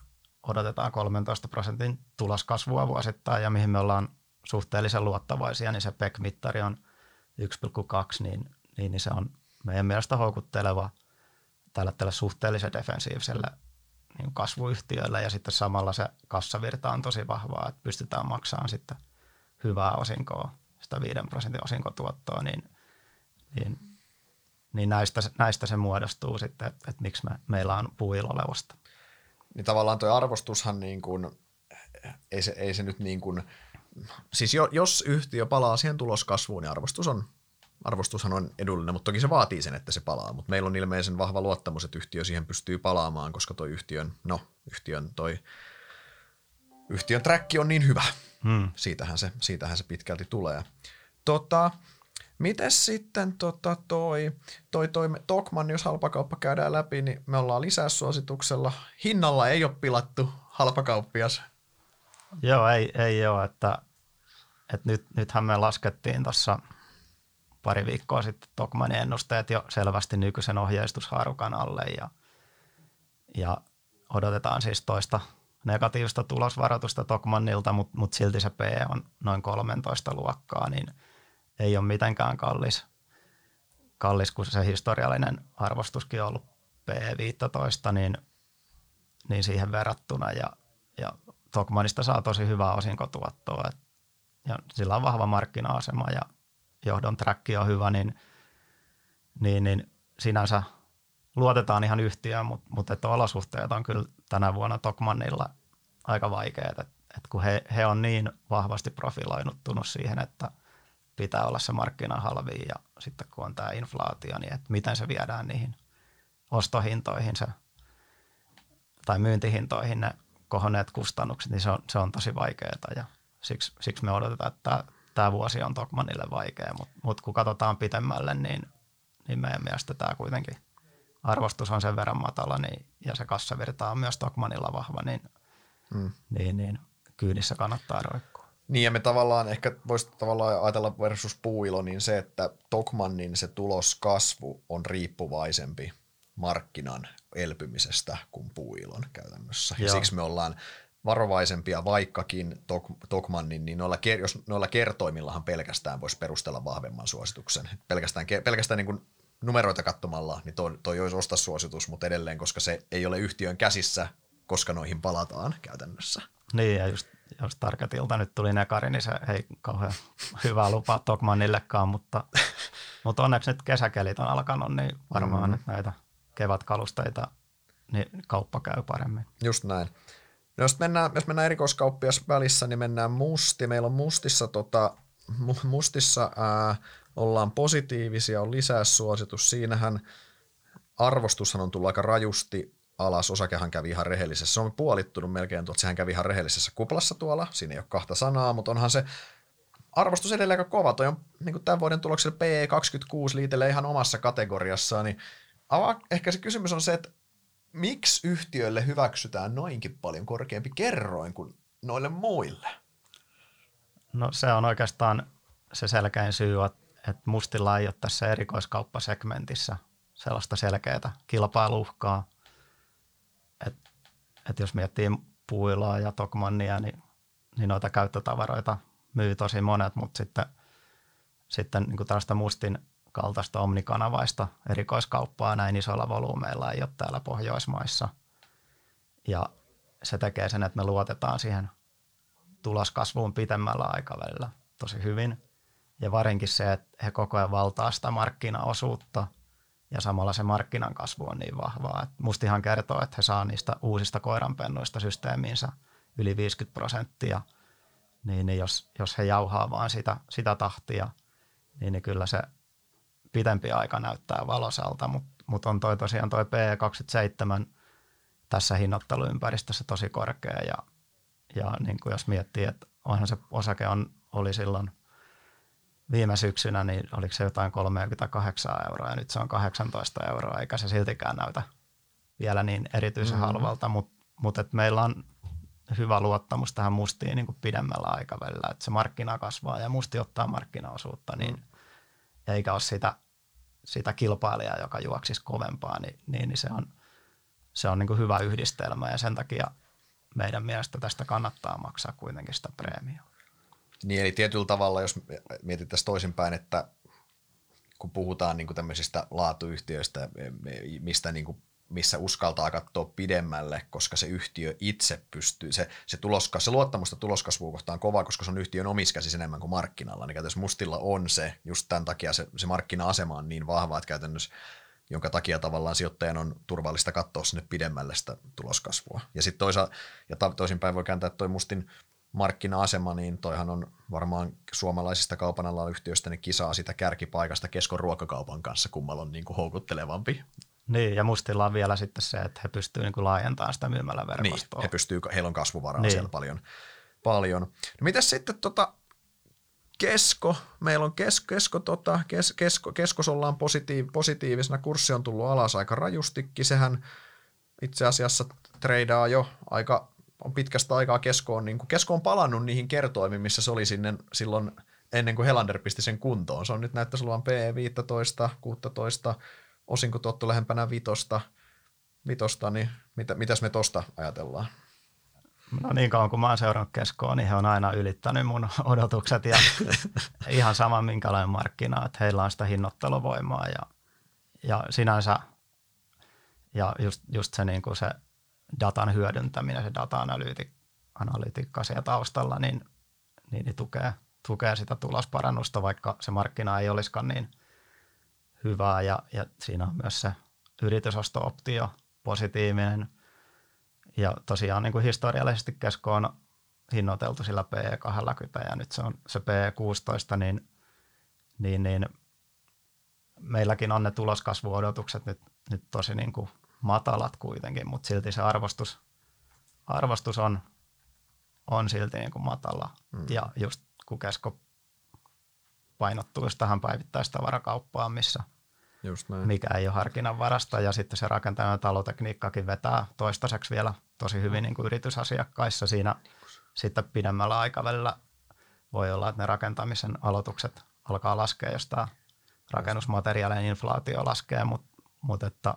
odotetaan 13 prosentin tuloskasvua vuosittain. Ja mihin me ollaan suhteellisen luottavaisia, niin se PEC-mittari on 1,2, niin, niin, niin se on meidän mielestä houkutteleva tälle, tälle suhteellisen defensiiviselle niin kasvuyhtiölle ja sitten samalla se kassavirta on tosi vahvaa, että pystytään maksamaan sitten hyvää osinkoa, sitä 5 prosentin osinkotuottoa, niin, niin, niin näistä, näistä se muodostuu sitten, että, että miksi me, meillä on puuiloleusta. Niin tavallaan tuo arvostushan niin kuin, ei se, ei se nyt niin kuin, siis jo, jos yhtiö palaa siihen tuloskasvuun, niin arvostus on arvostushan on edullinen, mutta toki se vaatii sen, että se palaa. Mutta meillä on ilmeisen vahva luottamus, että yhtiö siihen pystyy palaamaan, koska toi yhtiön, no, yhtiön toi, yhtiön track on niin hyvä. Hmm. Siitähän, se, siitähän se pitkälti tulee. Tota, Miten sitten tota, toi, toi, toi Tokman, jos halpakauppa käydään läpi, niin me ollaan lisäsuosituksella. Hinnalla ei ole pilattu halpakauppias. Joo, ei, ei ole. Että, että nyt, nythän me laskettiin tuossa – pari viikkoa sitten Tokmanin ennusteet jo selvästi nykyisen ohjeistushaarukan alle ja, ja odotetaan siis toista negatiivista tulosvaroitusta Tokmannilta, mutta mut silti se P on noin 13 luokkaa, niin ei ole mitenkään kallis, kallis kun se historiallinen arvostuskin on ollut P15, niin, niin siihen verrattuna. Ja, ja Tokmanista saa tosi hyvää osinkotuottoa et, ja sillä on vahva markkina-asema ja johdon track on hyvä, niin, niin, niin sinänsä luotetaan ihan yhtiöön, mutta, mutta että olosuhteet on kyllä tänä vuonna Tokmannilla aika vaikeat, että, että kun he, he on niin vahvasti profiloinuttunut siihen, että pitää olla se markkina halvi ja sitten kun on tämä inflaatio, niin että miten se viedään niihin ostohintoihin se, tai myyntihintoihin ne kohonneet kustannukset, niin se on, se on tosi vaikeaa ja siksi, siksi me odotetaan, että tämä vuosi on Tokmanille vaikea, mutta mut kun katsotaan pitemmälle, niin, niin meidän mielestä tämä kuitenkin arvostus on sen verran matala niin, ja se kassavirta on myös Tokmanilla vahva, niin, mm. niin, niin kyydissä kannattaa roikkua. Niin ja me tavallaan ehkä voisi tavallaan ajatella versus puuilo, niin se, että Tokmannin se tuloskasvu on riippuvaisempi markkinan elpymisestä kuin puuilon käytännössä. Ja siksi me ollaan varovaisempia vaikkakin Tokmannin, niin noilla, jos noilla kertoimillahan pelkästään voisi perustella vahvemman suosituksen. Pelkästään, pelkästään niin kuin numeroita katsomalla, niin toi, toi olisi ostasuositus, mutta edelleen, koska se ei ole yhtiön käsissä, koska noihin palataan käytännössä. Niin, ja just jos Targetilta nyt tuli nekari, niin se ei kauhean hyvä lupa Tokmannillekaan, mutta, mutta onneksi nyt kesäkelit on alkanut, niin varmaan mm-hmm. näitä kevätkalusteita, niin kauppa käy paremmin. Just näin. No jos mennään, jos mennään erikoiskauppias välissä, niin mennään musti. Meillä on mustissa, tota, mustissa ää, ollaan positiivisia, on lisäyssuositus. Siinähän arvostushan on tullut aika rajusti alas. Osakehan kävi ihan rehellisessä. Se on puolittunut melkein tuolta. Sehän kävi ihan rehellisessä kuplassa tuolla. Siinä ei ole kahta sanaa, mutta onhan se arvostus edelleen aika kova. Toi on niin tämän vuoden tuloksella PE26 liitelee ihan omassa kategoriassaan. Niin ehkä se kysymys on se, että miksi yhtiölle hyväksytään noinkin paljon korkeampi kerroin kuin noille muille? No se on oikeastaan se selkein syy, että Mustilla ei ole tässä erikoiskauppasegmentissä sellaista selkeää kilpailuhkaa. Että et jos miettii puilaa ja Tokmannia, niin, niin noita käyttötavaroita myy tosi monet, mutta sitten, sitten niin kuin tällaista Mustin kaltaista omnikanavaista erikoiskauppaa näin isoilla volyymeilla ei ole täällä Pohjoismaissa. Ja se tekee sen, että me luotetaan siihen tuloskasvuun pitemmällä aikavälillä tosi hyvin. Ja varinkin se, että he koko ajan valtaa sitä markkinaosuutta ja samalla se markkinan kasvu on niin vahvaa. Et mustihan kertoo, että he saa niistä uusista koiranpennuista systeemiinsä yli 50 prosenttia. Niin, niin jos, jos he jauhaa vaan sitä, sitä tahtia, niin, niin kyllä se pitempi aika näyttää valosalta, mutta mut on toi tosiaan toi P27 tässä hinnoitteluympäristössä tosi korkea ja, ja niin kuin jos miettii, että onhan se osake on, oli silloin viime syksynä, niin oliko se jotain 38 euroa ja nyt se on 18 euroa, eikä se siltikään näytä vielä niin erityisen mm-hmm. halvalta, mutta mut et meillä on hyvä luottamus tähän mustiin niin kuin pidemmällä aikavälillä, että se markkina kasvaa ja musti ottaa markkinaosuutta, niin mm. eikä ole sitä sitä kilpailijaa, joka juoksisi kovempaa, niin, niin, niin se on, se on niin kuin hyvä yhdistelmä ja sen takia meidän mielestä tästä kannattaa maksaa kuitenkin sitä preemiota. Niin, eli tietyllä tavalla, jos mietittäisiin toisinpäin, että kun puhutaan niin kuin tämmöisistä laatuyhtiöistä, mistä niin kuin missä uskaltaa katsoa pidemmälle, koska se yhtiö itse pystyy, se, se, tuloska, se luottamusta tuloskasvuun kohtaan on kova, koska se on yhtiön omiskäsis enemmän kuin markkinalla. Niin käytännössä Mustilla on se, just tämän takia se, se markkina-asema on niin vahva, että käytännössä jonka takia tavallaan sijoittajan on turvallista katsoa sinne pidemmälle sitä tuloskasvua. Ja sitten toisa, ja toisinpäin voi kääntää, toi Mustin markkina-asema, niin toihan on varmaan suomalaisista kaupan yhtiöistä niin kisaa sitä kärkipaikasta keskon ruokakaupan kanssa, kummalla on niin kuin houkuttelevampi. Niin, ja Mustilla on vielä sitten se, että he pystyvät niin laajentamaan sitä myymäläverkostoa. Niin, he pystyy, heillä on kasvuvaraa niin. siellä paljon. paljon. No, mitäs sitten tota, Kesko, meillä on kes, kesko, tota, kes, kesko, Keskos ollaan positiiv, positiivisena, kurssi on tullut alas aika rajustikin, sehän itse asiassa treidaa jo aika on pitkästä aikaa Kesko on, niin kuin, palannut niihin kertoimiin, missä se oli sinne silloin ennen kuin Helander pisti sen kuntoon. Se on nyt näyttäisi olevan P15, 16, osinko tuotto lähempänä vitosta, vitosta niin mitä, mitäs me tosta ajatellaan? No niin kauan kuin mä oon seurannut keskoa, niin he on aina ylittänyt mun odotukset ja ihan sama minkälainen markkina, että heillä on sitä hinnoitteluvoimaa ja, ja sinänsä ja just, just se, niin kuin se datan hyödyntäminen, se data-analytiikka siellä taustalla, niin, niin, niin tukee, tukee sitä tulosparannusta, vaikka se markkina ei olisikaan niin hyvää. Ja, ja siinä on myös se yritysosto-optio positiivinen – ja tosiaan niin kuin historiallisesti kesko on hinnoiteltu sillä P20 ja nyt se on se P16, niin, niin, niin meilläkin on ne tuloskasvuodotukset nyt, nyt tosi niin kuin matalat kuitenkin, mutta silti se arvostus, arvostus on, on silti niin kuin matala. Mm. Ja just kun kesko painottuu tähän päivittäistavarakauppaan, missä – Just näin. mikä ei ole harkinnan varasta. Ja sitten se rakentajan talotekniikkakin vetää toistaiseksi vielä tosi hyvin niin kuin yritysasiakkaissa. Siinä sitten pidemmällä aikavälillä voi olla, että ne rakentamisen aloitukset alkaa laskea, jos tämä rakennusmateriaalien inflaatio laskee, mutta mut että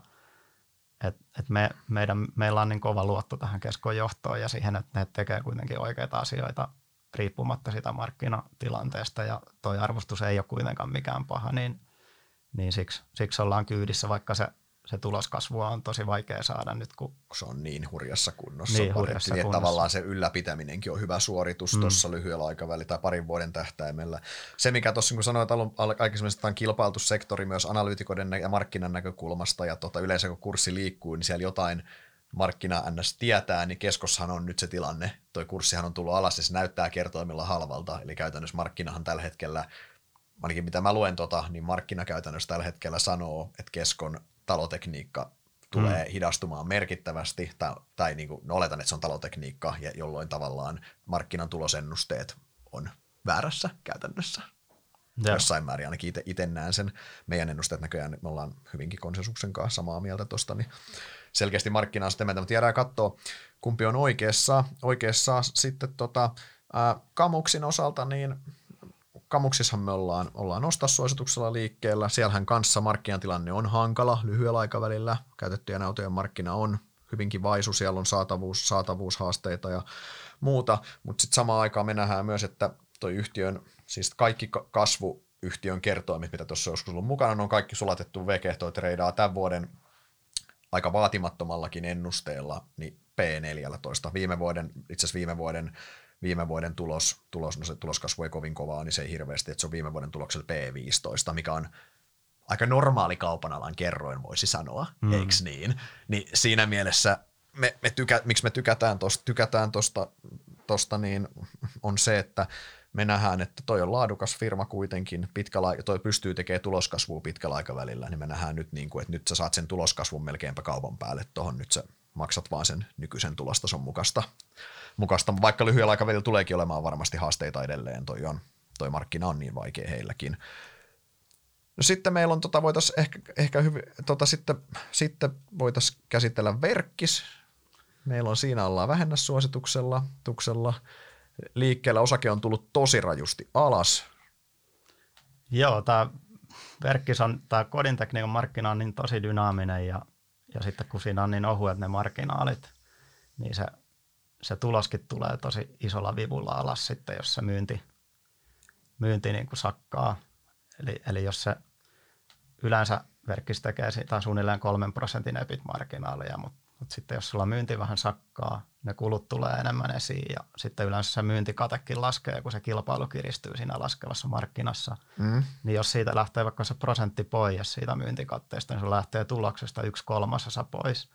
et, et me, meidän, meillä on niin kova luotto tähän keskojohtoon ja siihen, että ne tekee kuitenkin oikeita asioita riippumatta sitä markkinatilanteesta ja toi arvostus ei ole kuitenkaan mikään paha, niin, niin siksi, siksi ollaan kyydissä, vaikka se se tuloskasvua on tosi vaikea saada nyt. Kun se on niin hurjassa kunnossa. Niin, hurjassa kunnossa. Tavallaan se ylläpitäminenkin on hyvä suoritus mm. tuossa lyhyellä aikavälillä tai parin vuoden tähtäimellä. Se, mikä tuossa kun sanoit alun, aikaisemmin, että on kilpailtu sektori myös analyytikoiden ja markkinan näkökulmasta ja tota, yleensä kun kurssi liikkuu, niin siellä jotain markkina NS tietää, niin keskossahan on nyt se tilanne. Toi kurssihan on tullut alas ja se näyttää kertoimilla halvalta. Eli käytännössä markkinahan tällä hetkellä ainakin mitä mä luen tota, niin markkinakäytännössä tällä hetkellä sanoo, että keskon talotekniikka tulee mm. hidastumaan merkittävästi, tai, tai niin kuin, no oletan, että se on talotekniikka, ja jolloin tavallaan markkinan tulosennusteet on väärässä käytännössä. Ja. Jossain määrin ainakin itse näen sen. Meidän ennusteet näköjään, me ollaan hyvinkin konsensuksen kanssa samaa mieltä tuosta, niin selkeästi markkinaa sitten meitä, mutta jäädään katsoa, kumpi on oikeassa. Oikeassa sitten tota, ää, Kamuksin osalta, niin Kamuksissahan me ollaan, ollaan ostossuosituksella liikkeellä. Siellähän kanssa markkinatilanne on hankala lyhyellä aikavälillä. Käytettyjen autojen markkina on hyvinkin vaisu, siellä on saatavuus, saatavuushaasteita ja muuta, mutta sitten samaan aikaan me nähdään myös, että toi yhtiön, siis kaikki kasvuyhtiön kertoimet, mitä tuossa joskus ollut mukana, ne on kaikki sulatettu vekehtoit reidaa tämän vuoden aika vaatimattomallakin ennusteella, niin P14. Viime vuoden, itse asiassa viime vuoden viime vuoden tulos, tulos no se tuloskasvu ei kovin kovaa, niin se ei hirveästi, että se on viime vuoden tuloksella P15, mikä on aika normaali kaupan alan kerroin, voisi sanoa, mm. eikö niin? Niin siinä mielessä, me, me tykä, miksi me tykätään tuosta, tykätään tosta, tosta, niin on se, että me nähdään, että toi on laadukas firma kuitenkin, pitkällä, toi pystyy tekemään tuloskasvua pitkällä aikavälillä, niin me nähdään nyt, niin kuin, että nyt sä saat sen tuloskasvun melkeinpä kaupan päälle tuohon, nyt sä maksat vaan sen nykyisen tulostason mukaista mukaista, vaikka lyhyellä aikavälillä tuleekin olemaan varmasti haasteita edelleen, toi, on, toi markkina on niin vaikea heilläkin. No sitten meillä on, tota, voitais ehkä, ehkä hyvin, tota, sitten, sitten voitaisiin käsitellä verkkis. Meillä on siinä ollaan vähennässuosituksella tuksella. liikkeellä. Osake on tullut tosi rajusti alas. Joo, tämä verkkis on, tämä kodintekniikan markkina on niin tosi dynaaminen ja, ja sitten kun siinä on niin ohuet ne markkinaalit, niin se se tuloskin tulee tosi isolla vivulla alas sitten, jos se myynti, myynti niin kuin sakkaa. Eli, eli jos se yleensä verkkis tekee siitä suunnilleen kolmen prosentin EBIT-marginaalia, mutta, mutta sitten jos sulla myynti vähän sakkaa, ne kulut tulee enemmän esiin ja sitten yleensä se myyntikatekin laskee, kun se kilpailu kiristyy siinä laskevassa markkinassa. Mm. Niin jos siitä lähtee vaikka se prosentti pois siitä myyntikatteesta, niin se lähtee tuloksesta yksi kolmasosa pois.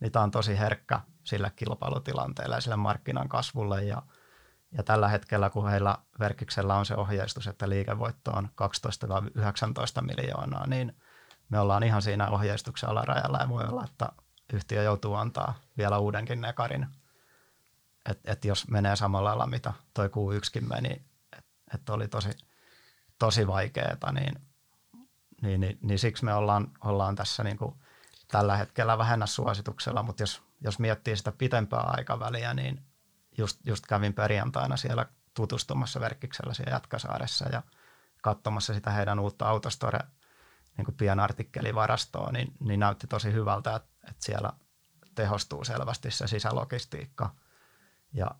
Niin tämä on tosi herkkä sille kilpailutilanteelle ja sille markkinan kasvulle ja ja tällä hetkellä, kun heillä Verkiksellä on se ohjeistus, että liikevoitto on 12-19 miljoonaa, niin me ollaan ihan siinä ohjeistuksen alarajalla ja voi olla, että yhtiö joutuu antaa vielä uudenkin nekarin. Että et jos menee samalla lailla, mitä toi Q1 meni, että et oli tosi, tosi vaikeaa, niin, niin, niin, niin siksi me ollaan, ollaan tässä niin tällä hetkellä vähennä suosituksella, mutta jos, jos miettii sitä pitempää aikaväliä, niin just, just kävin perjantaina siellä tutustumassa Verkkiksellä siellä Jatkasaaressa ja katsomassa sitä heidän uutta autostore niin kuin pienartikkelivarastoa, niin, niin näytti tosi hyvältä, että, että siellä tehostuu selvästi se sisälogistiikka ja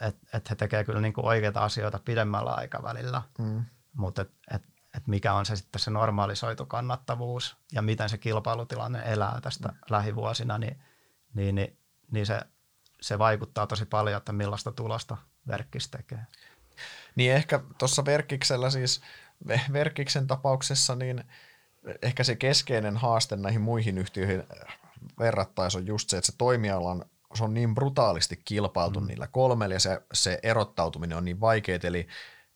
että et he tekevät kyllä niin kuin oikeita asioita pidemmällä aikavälillä, mm. mutta et, et, et mikä on se sitten se normalisoitu kannattavuus ja miten se kilpailutilanne elää tästä mm. lähivuosina, niin, niin, niin, niin se, se vaikuttaa tosi paljon, että millaista tulosta verkkis tekee. Niin ehkä tuossa verkkiksellä siis – Verkiksen tapauksessa niin ehkä se keskeinen haaste näihin muihin yhtiöihin verrattaessa on just se, että se toimialan se on niin brutaalisti kilpailtu mm. niillä kolmella ja se, se erottautuminen on niin vaikeaa, eli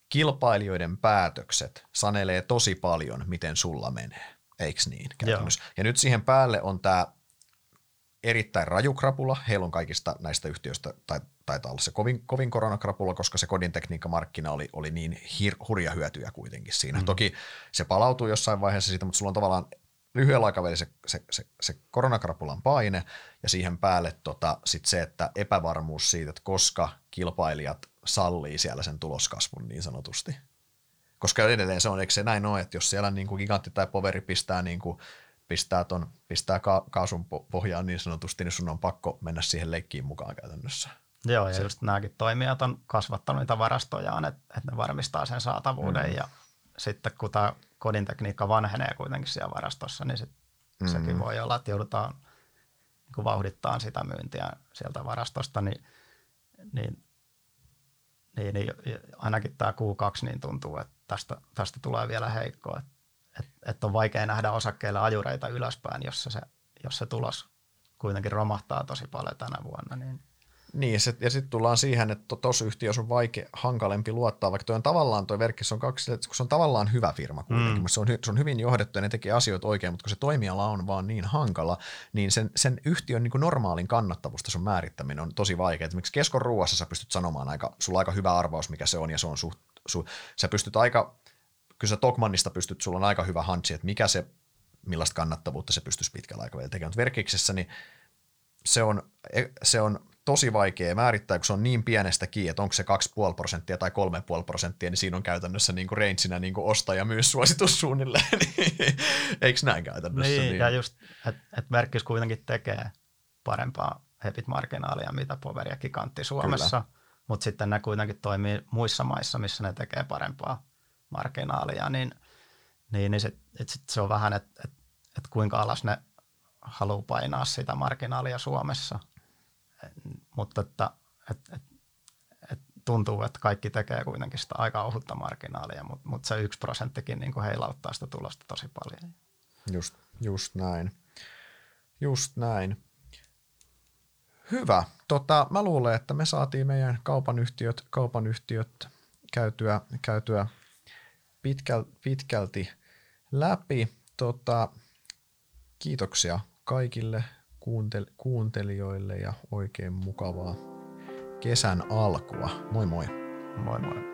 kilpailijoiden päätökset sanelee tosi paljon, miten sulla menee, eikö niin käytännössä? Ja nyt siihen päälle on tämä erittäin raju krapula. Heillä on kaikista näistä yhtiöistä, tai taitaa olla se kovin, kovin koronakrapula, koska se kodin tekniikkamarkkina oli, oli niin hir, hurja hyötyjä kuitenkin siinä. Mm. Toki se palautuu jossain vaiheessa siitä, mutta sulla on tavallaan lyhyellä aikavälillä se, se, se, se koronakrapulan paine ja siihen päälle tota, sit se, että epävarmuus siitä, että koska kilpailijat sallii siellä sen tuloskasvun niin sanotusti. Koska edelleen se on, eikö se näin ole, että jos siellä niin kuin gigantti tai poveri pistää niin kuin pistää, ton, pistää ka- kaasun pohjaan niin sanotusti, niin sun on pakko mennä siihen leikkiin mukaan käytännössä. Joo, ja se. just nämäkin toimijat on kasvattanut niitä varastojaan, että, että ne varmistaa sen saatavuuden, mm. ja sitten kun tämä kodin tekniikka vanhenee kuitenkin siellä varastossa, niin sit mm. sekin voi olla, että joudutaan niin vauhdittaa sitä myyntiä sieltä varastosta, niin, niin, niin, niin ainakin tämä Q2 niin tuntuu, että tästä, tästä tulee vielä heikkoa. Että että et on vaikea nähdä osakkeilla ajureita ylöspäin, jossa se, jos se tulos kuitenkin romahtaa tosi paljon tänä vuonna. Niin, niin, se, ja sitten tullaan siihen, että tuossa yhtiössä on vaikea, hankalempi luottaa, vaikka toi on tavallaan, toi verkkis on kaksi, kun se on tavallaan hyvä firma kuitenkin, mm. se, on, se on hyvin johdettu ja ne tekee asioita oikein, mutta kun se toimiala on vaan niin hankala, niin sen, sen yhtiön niin kuin normaalin kannattavuutta sun määrittäminen on tosi vaikea. Esimerkiksi keskon ruuassa sä pystyt sanomaan aika, sulla on aika hyvä arvaus, mikä se on, ja se on suht, su, sä pystyt aika kyllä sä Tokmannista pystyt, sulla on aika hyvä hansi, että mikä se, millaista kannattavuutta se pystyisi pitkällä aikavälillä tekemään. Mutta Verkiksessä niin se on, se on tosi vaikea määrittää, kun se on niin pienestä kiinni, että onko se 2,5 prosenttia tai 3,5 prosenttia, niin siinä on käytännössä niin kuin rangeina niin kuin osta ja myy suositus suunnilleen. Eikö näin käytännössä? Niin, niin. ja just, että et Verkkis kuitenkin tekee parempaa hepit-marginaalia, mitä Power ja Gigantti Suomessa, mutta sitten ne kuitenkin toimii muissa maissa, missä ne tekee parempaa marginaalia, niin, niin, niin sit, et sit se on vähän, että et, et kuinka alas ne haluaa painaa sitä marginaalia Suomessa. Mutta että, et, et, et tuntuu, että kaikki tekee kuitenkin sitä aika ohutta marginaalia, mutta, mutta se yksi prosenttikin niin heilauttaa sitä tulosta tosi paljon. Just, just näin. Just näin. Hyvä. Tota, mä luulen, että me saatiin meidän kaupanyhtiöt, kaupanyhtiöt käytyä, käytyä pitkäl, pitkälti läpi. Tota, kiitoksia kaikille kuuntel, kuuntelijoille ja oikein mukavaa kesän alkua. Moi moi. Moi moi.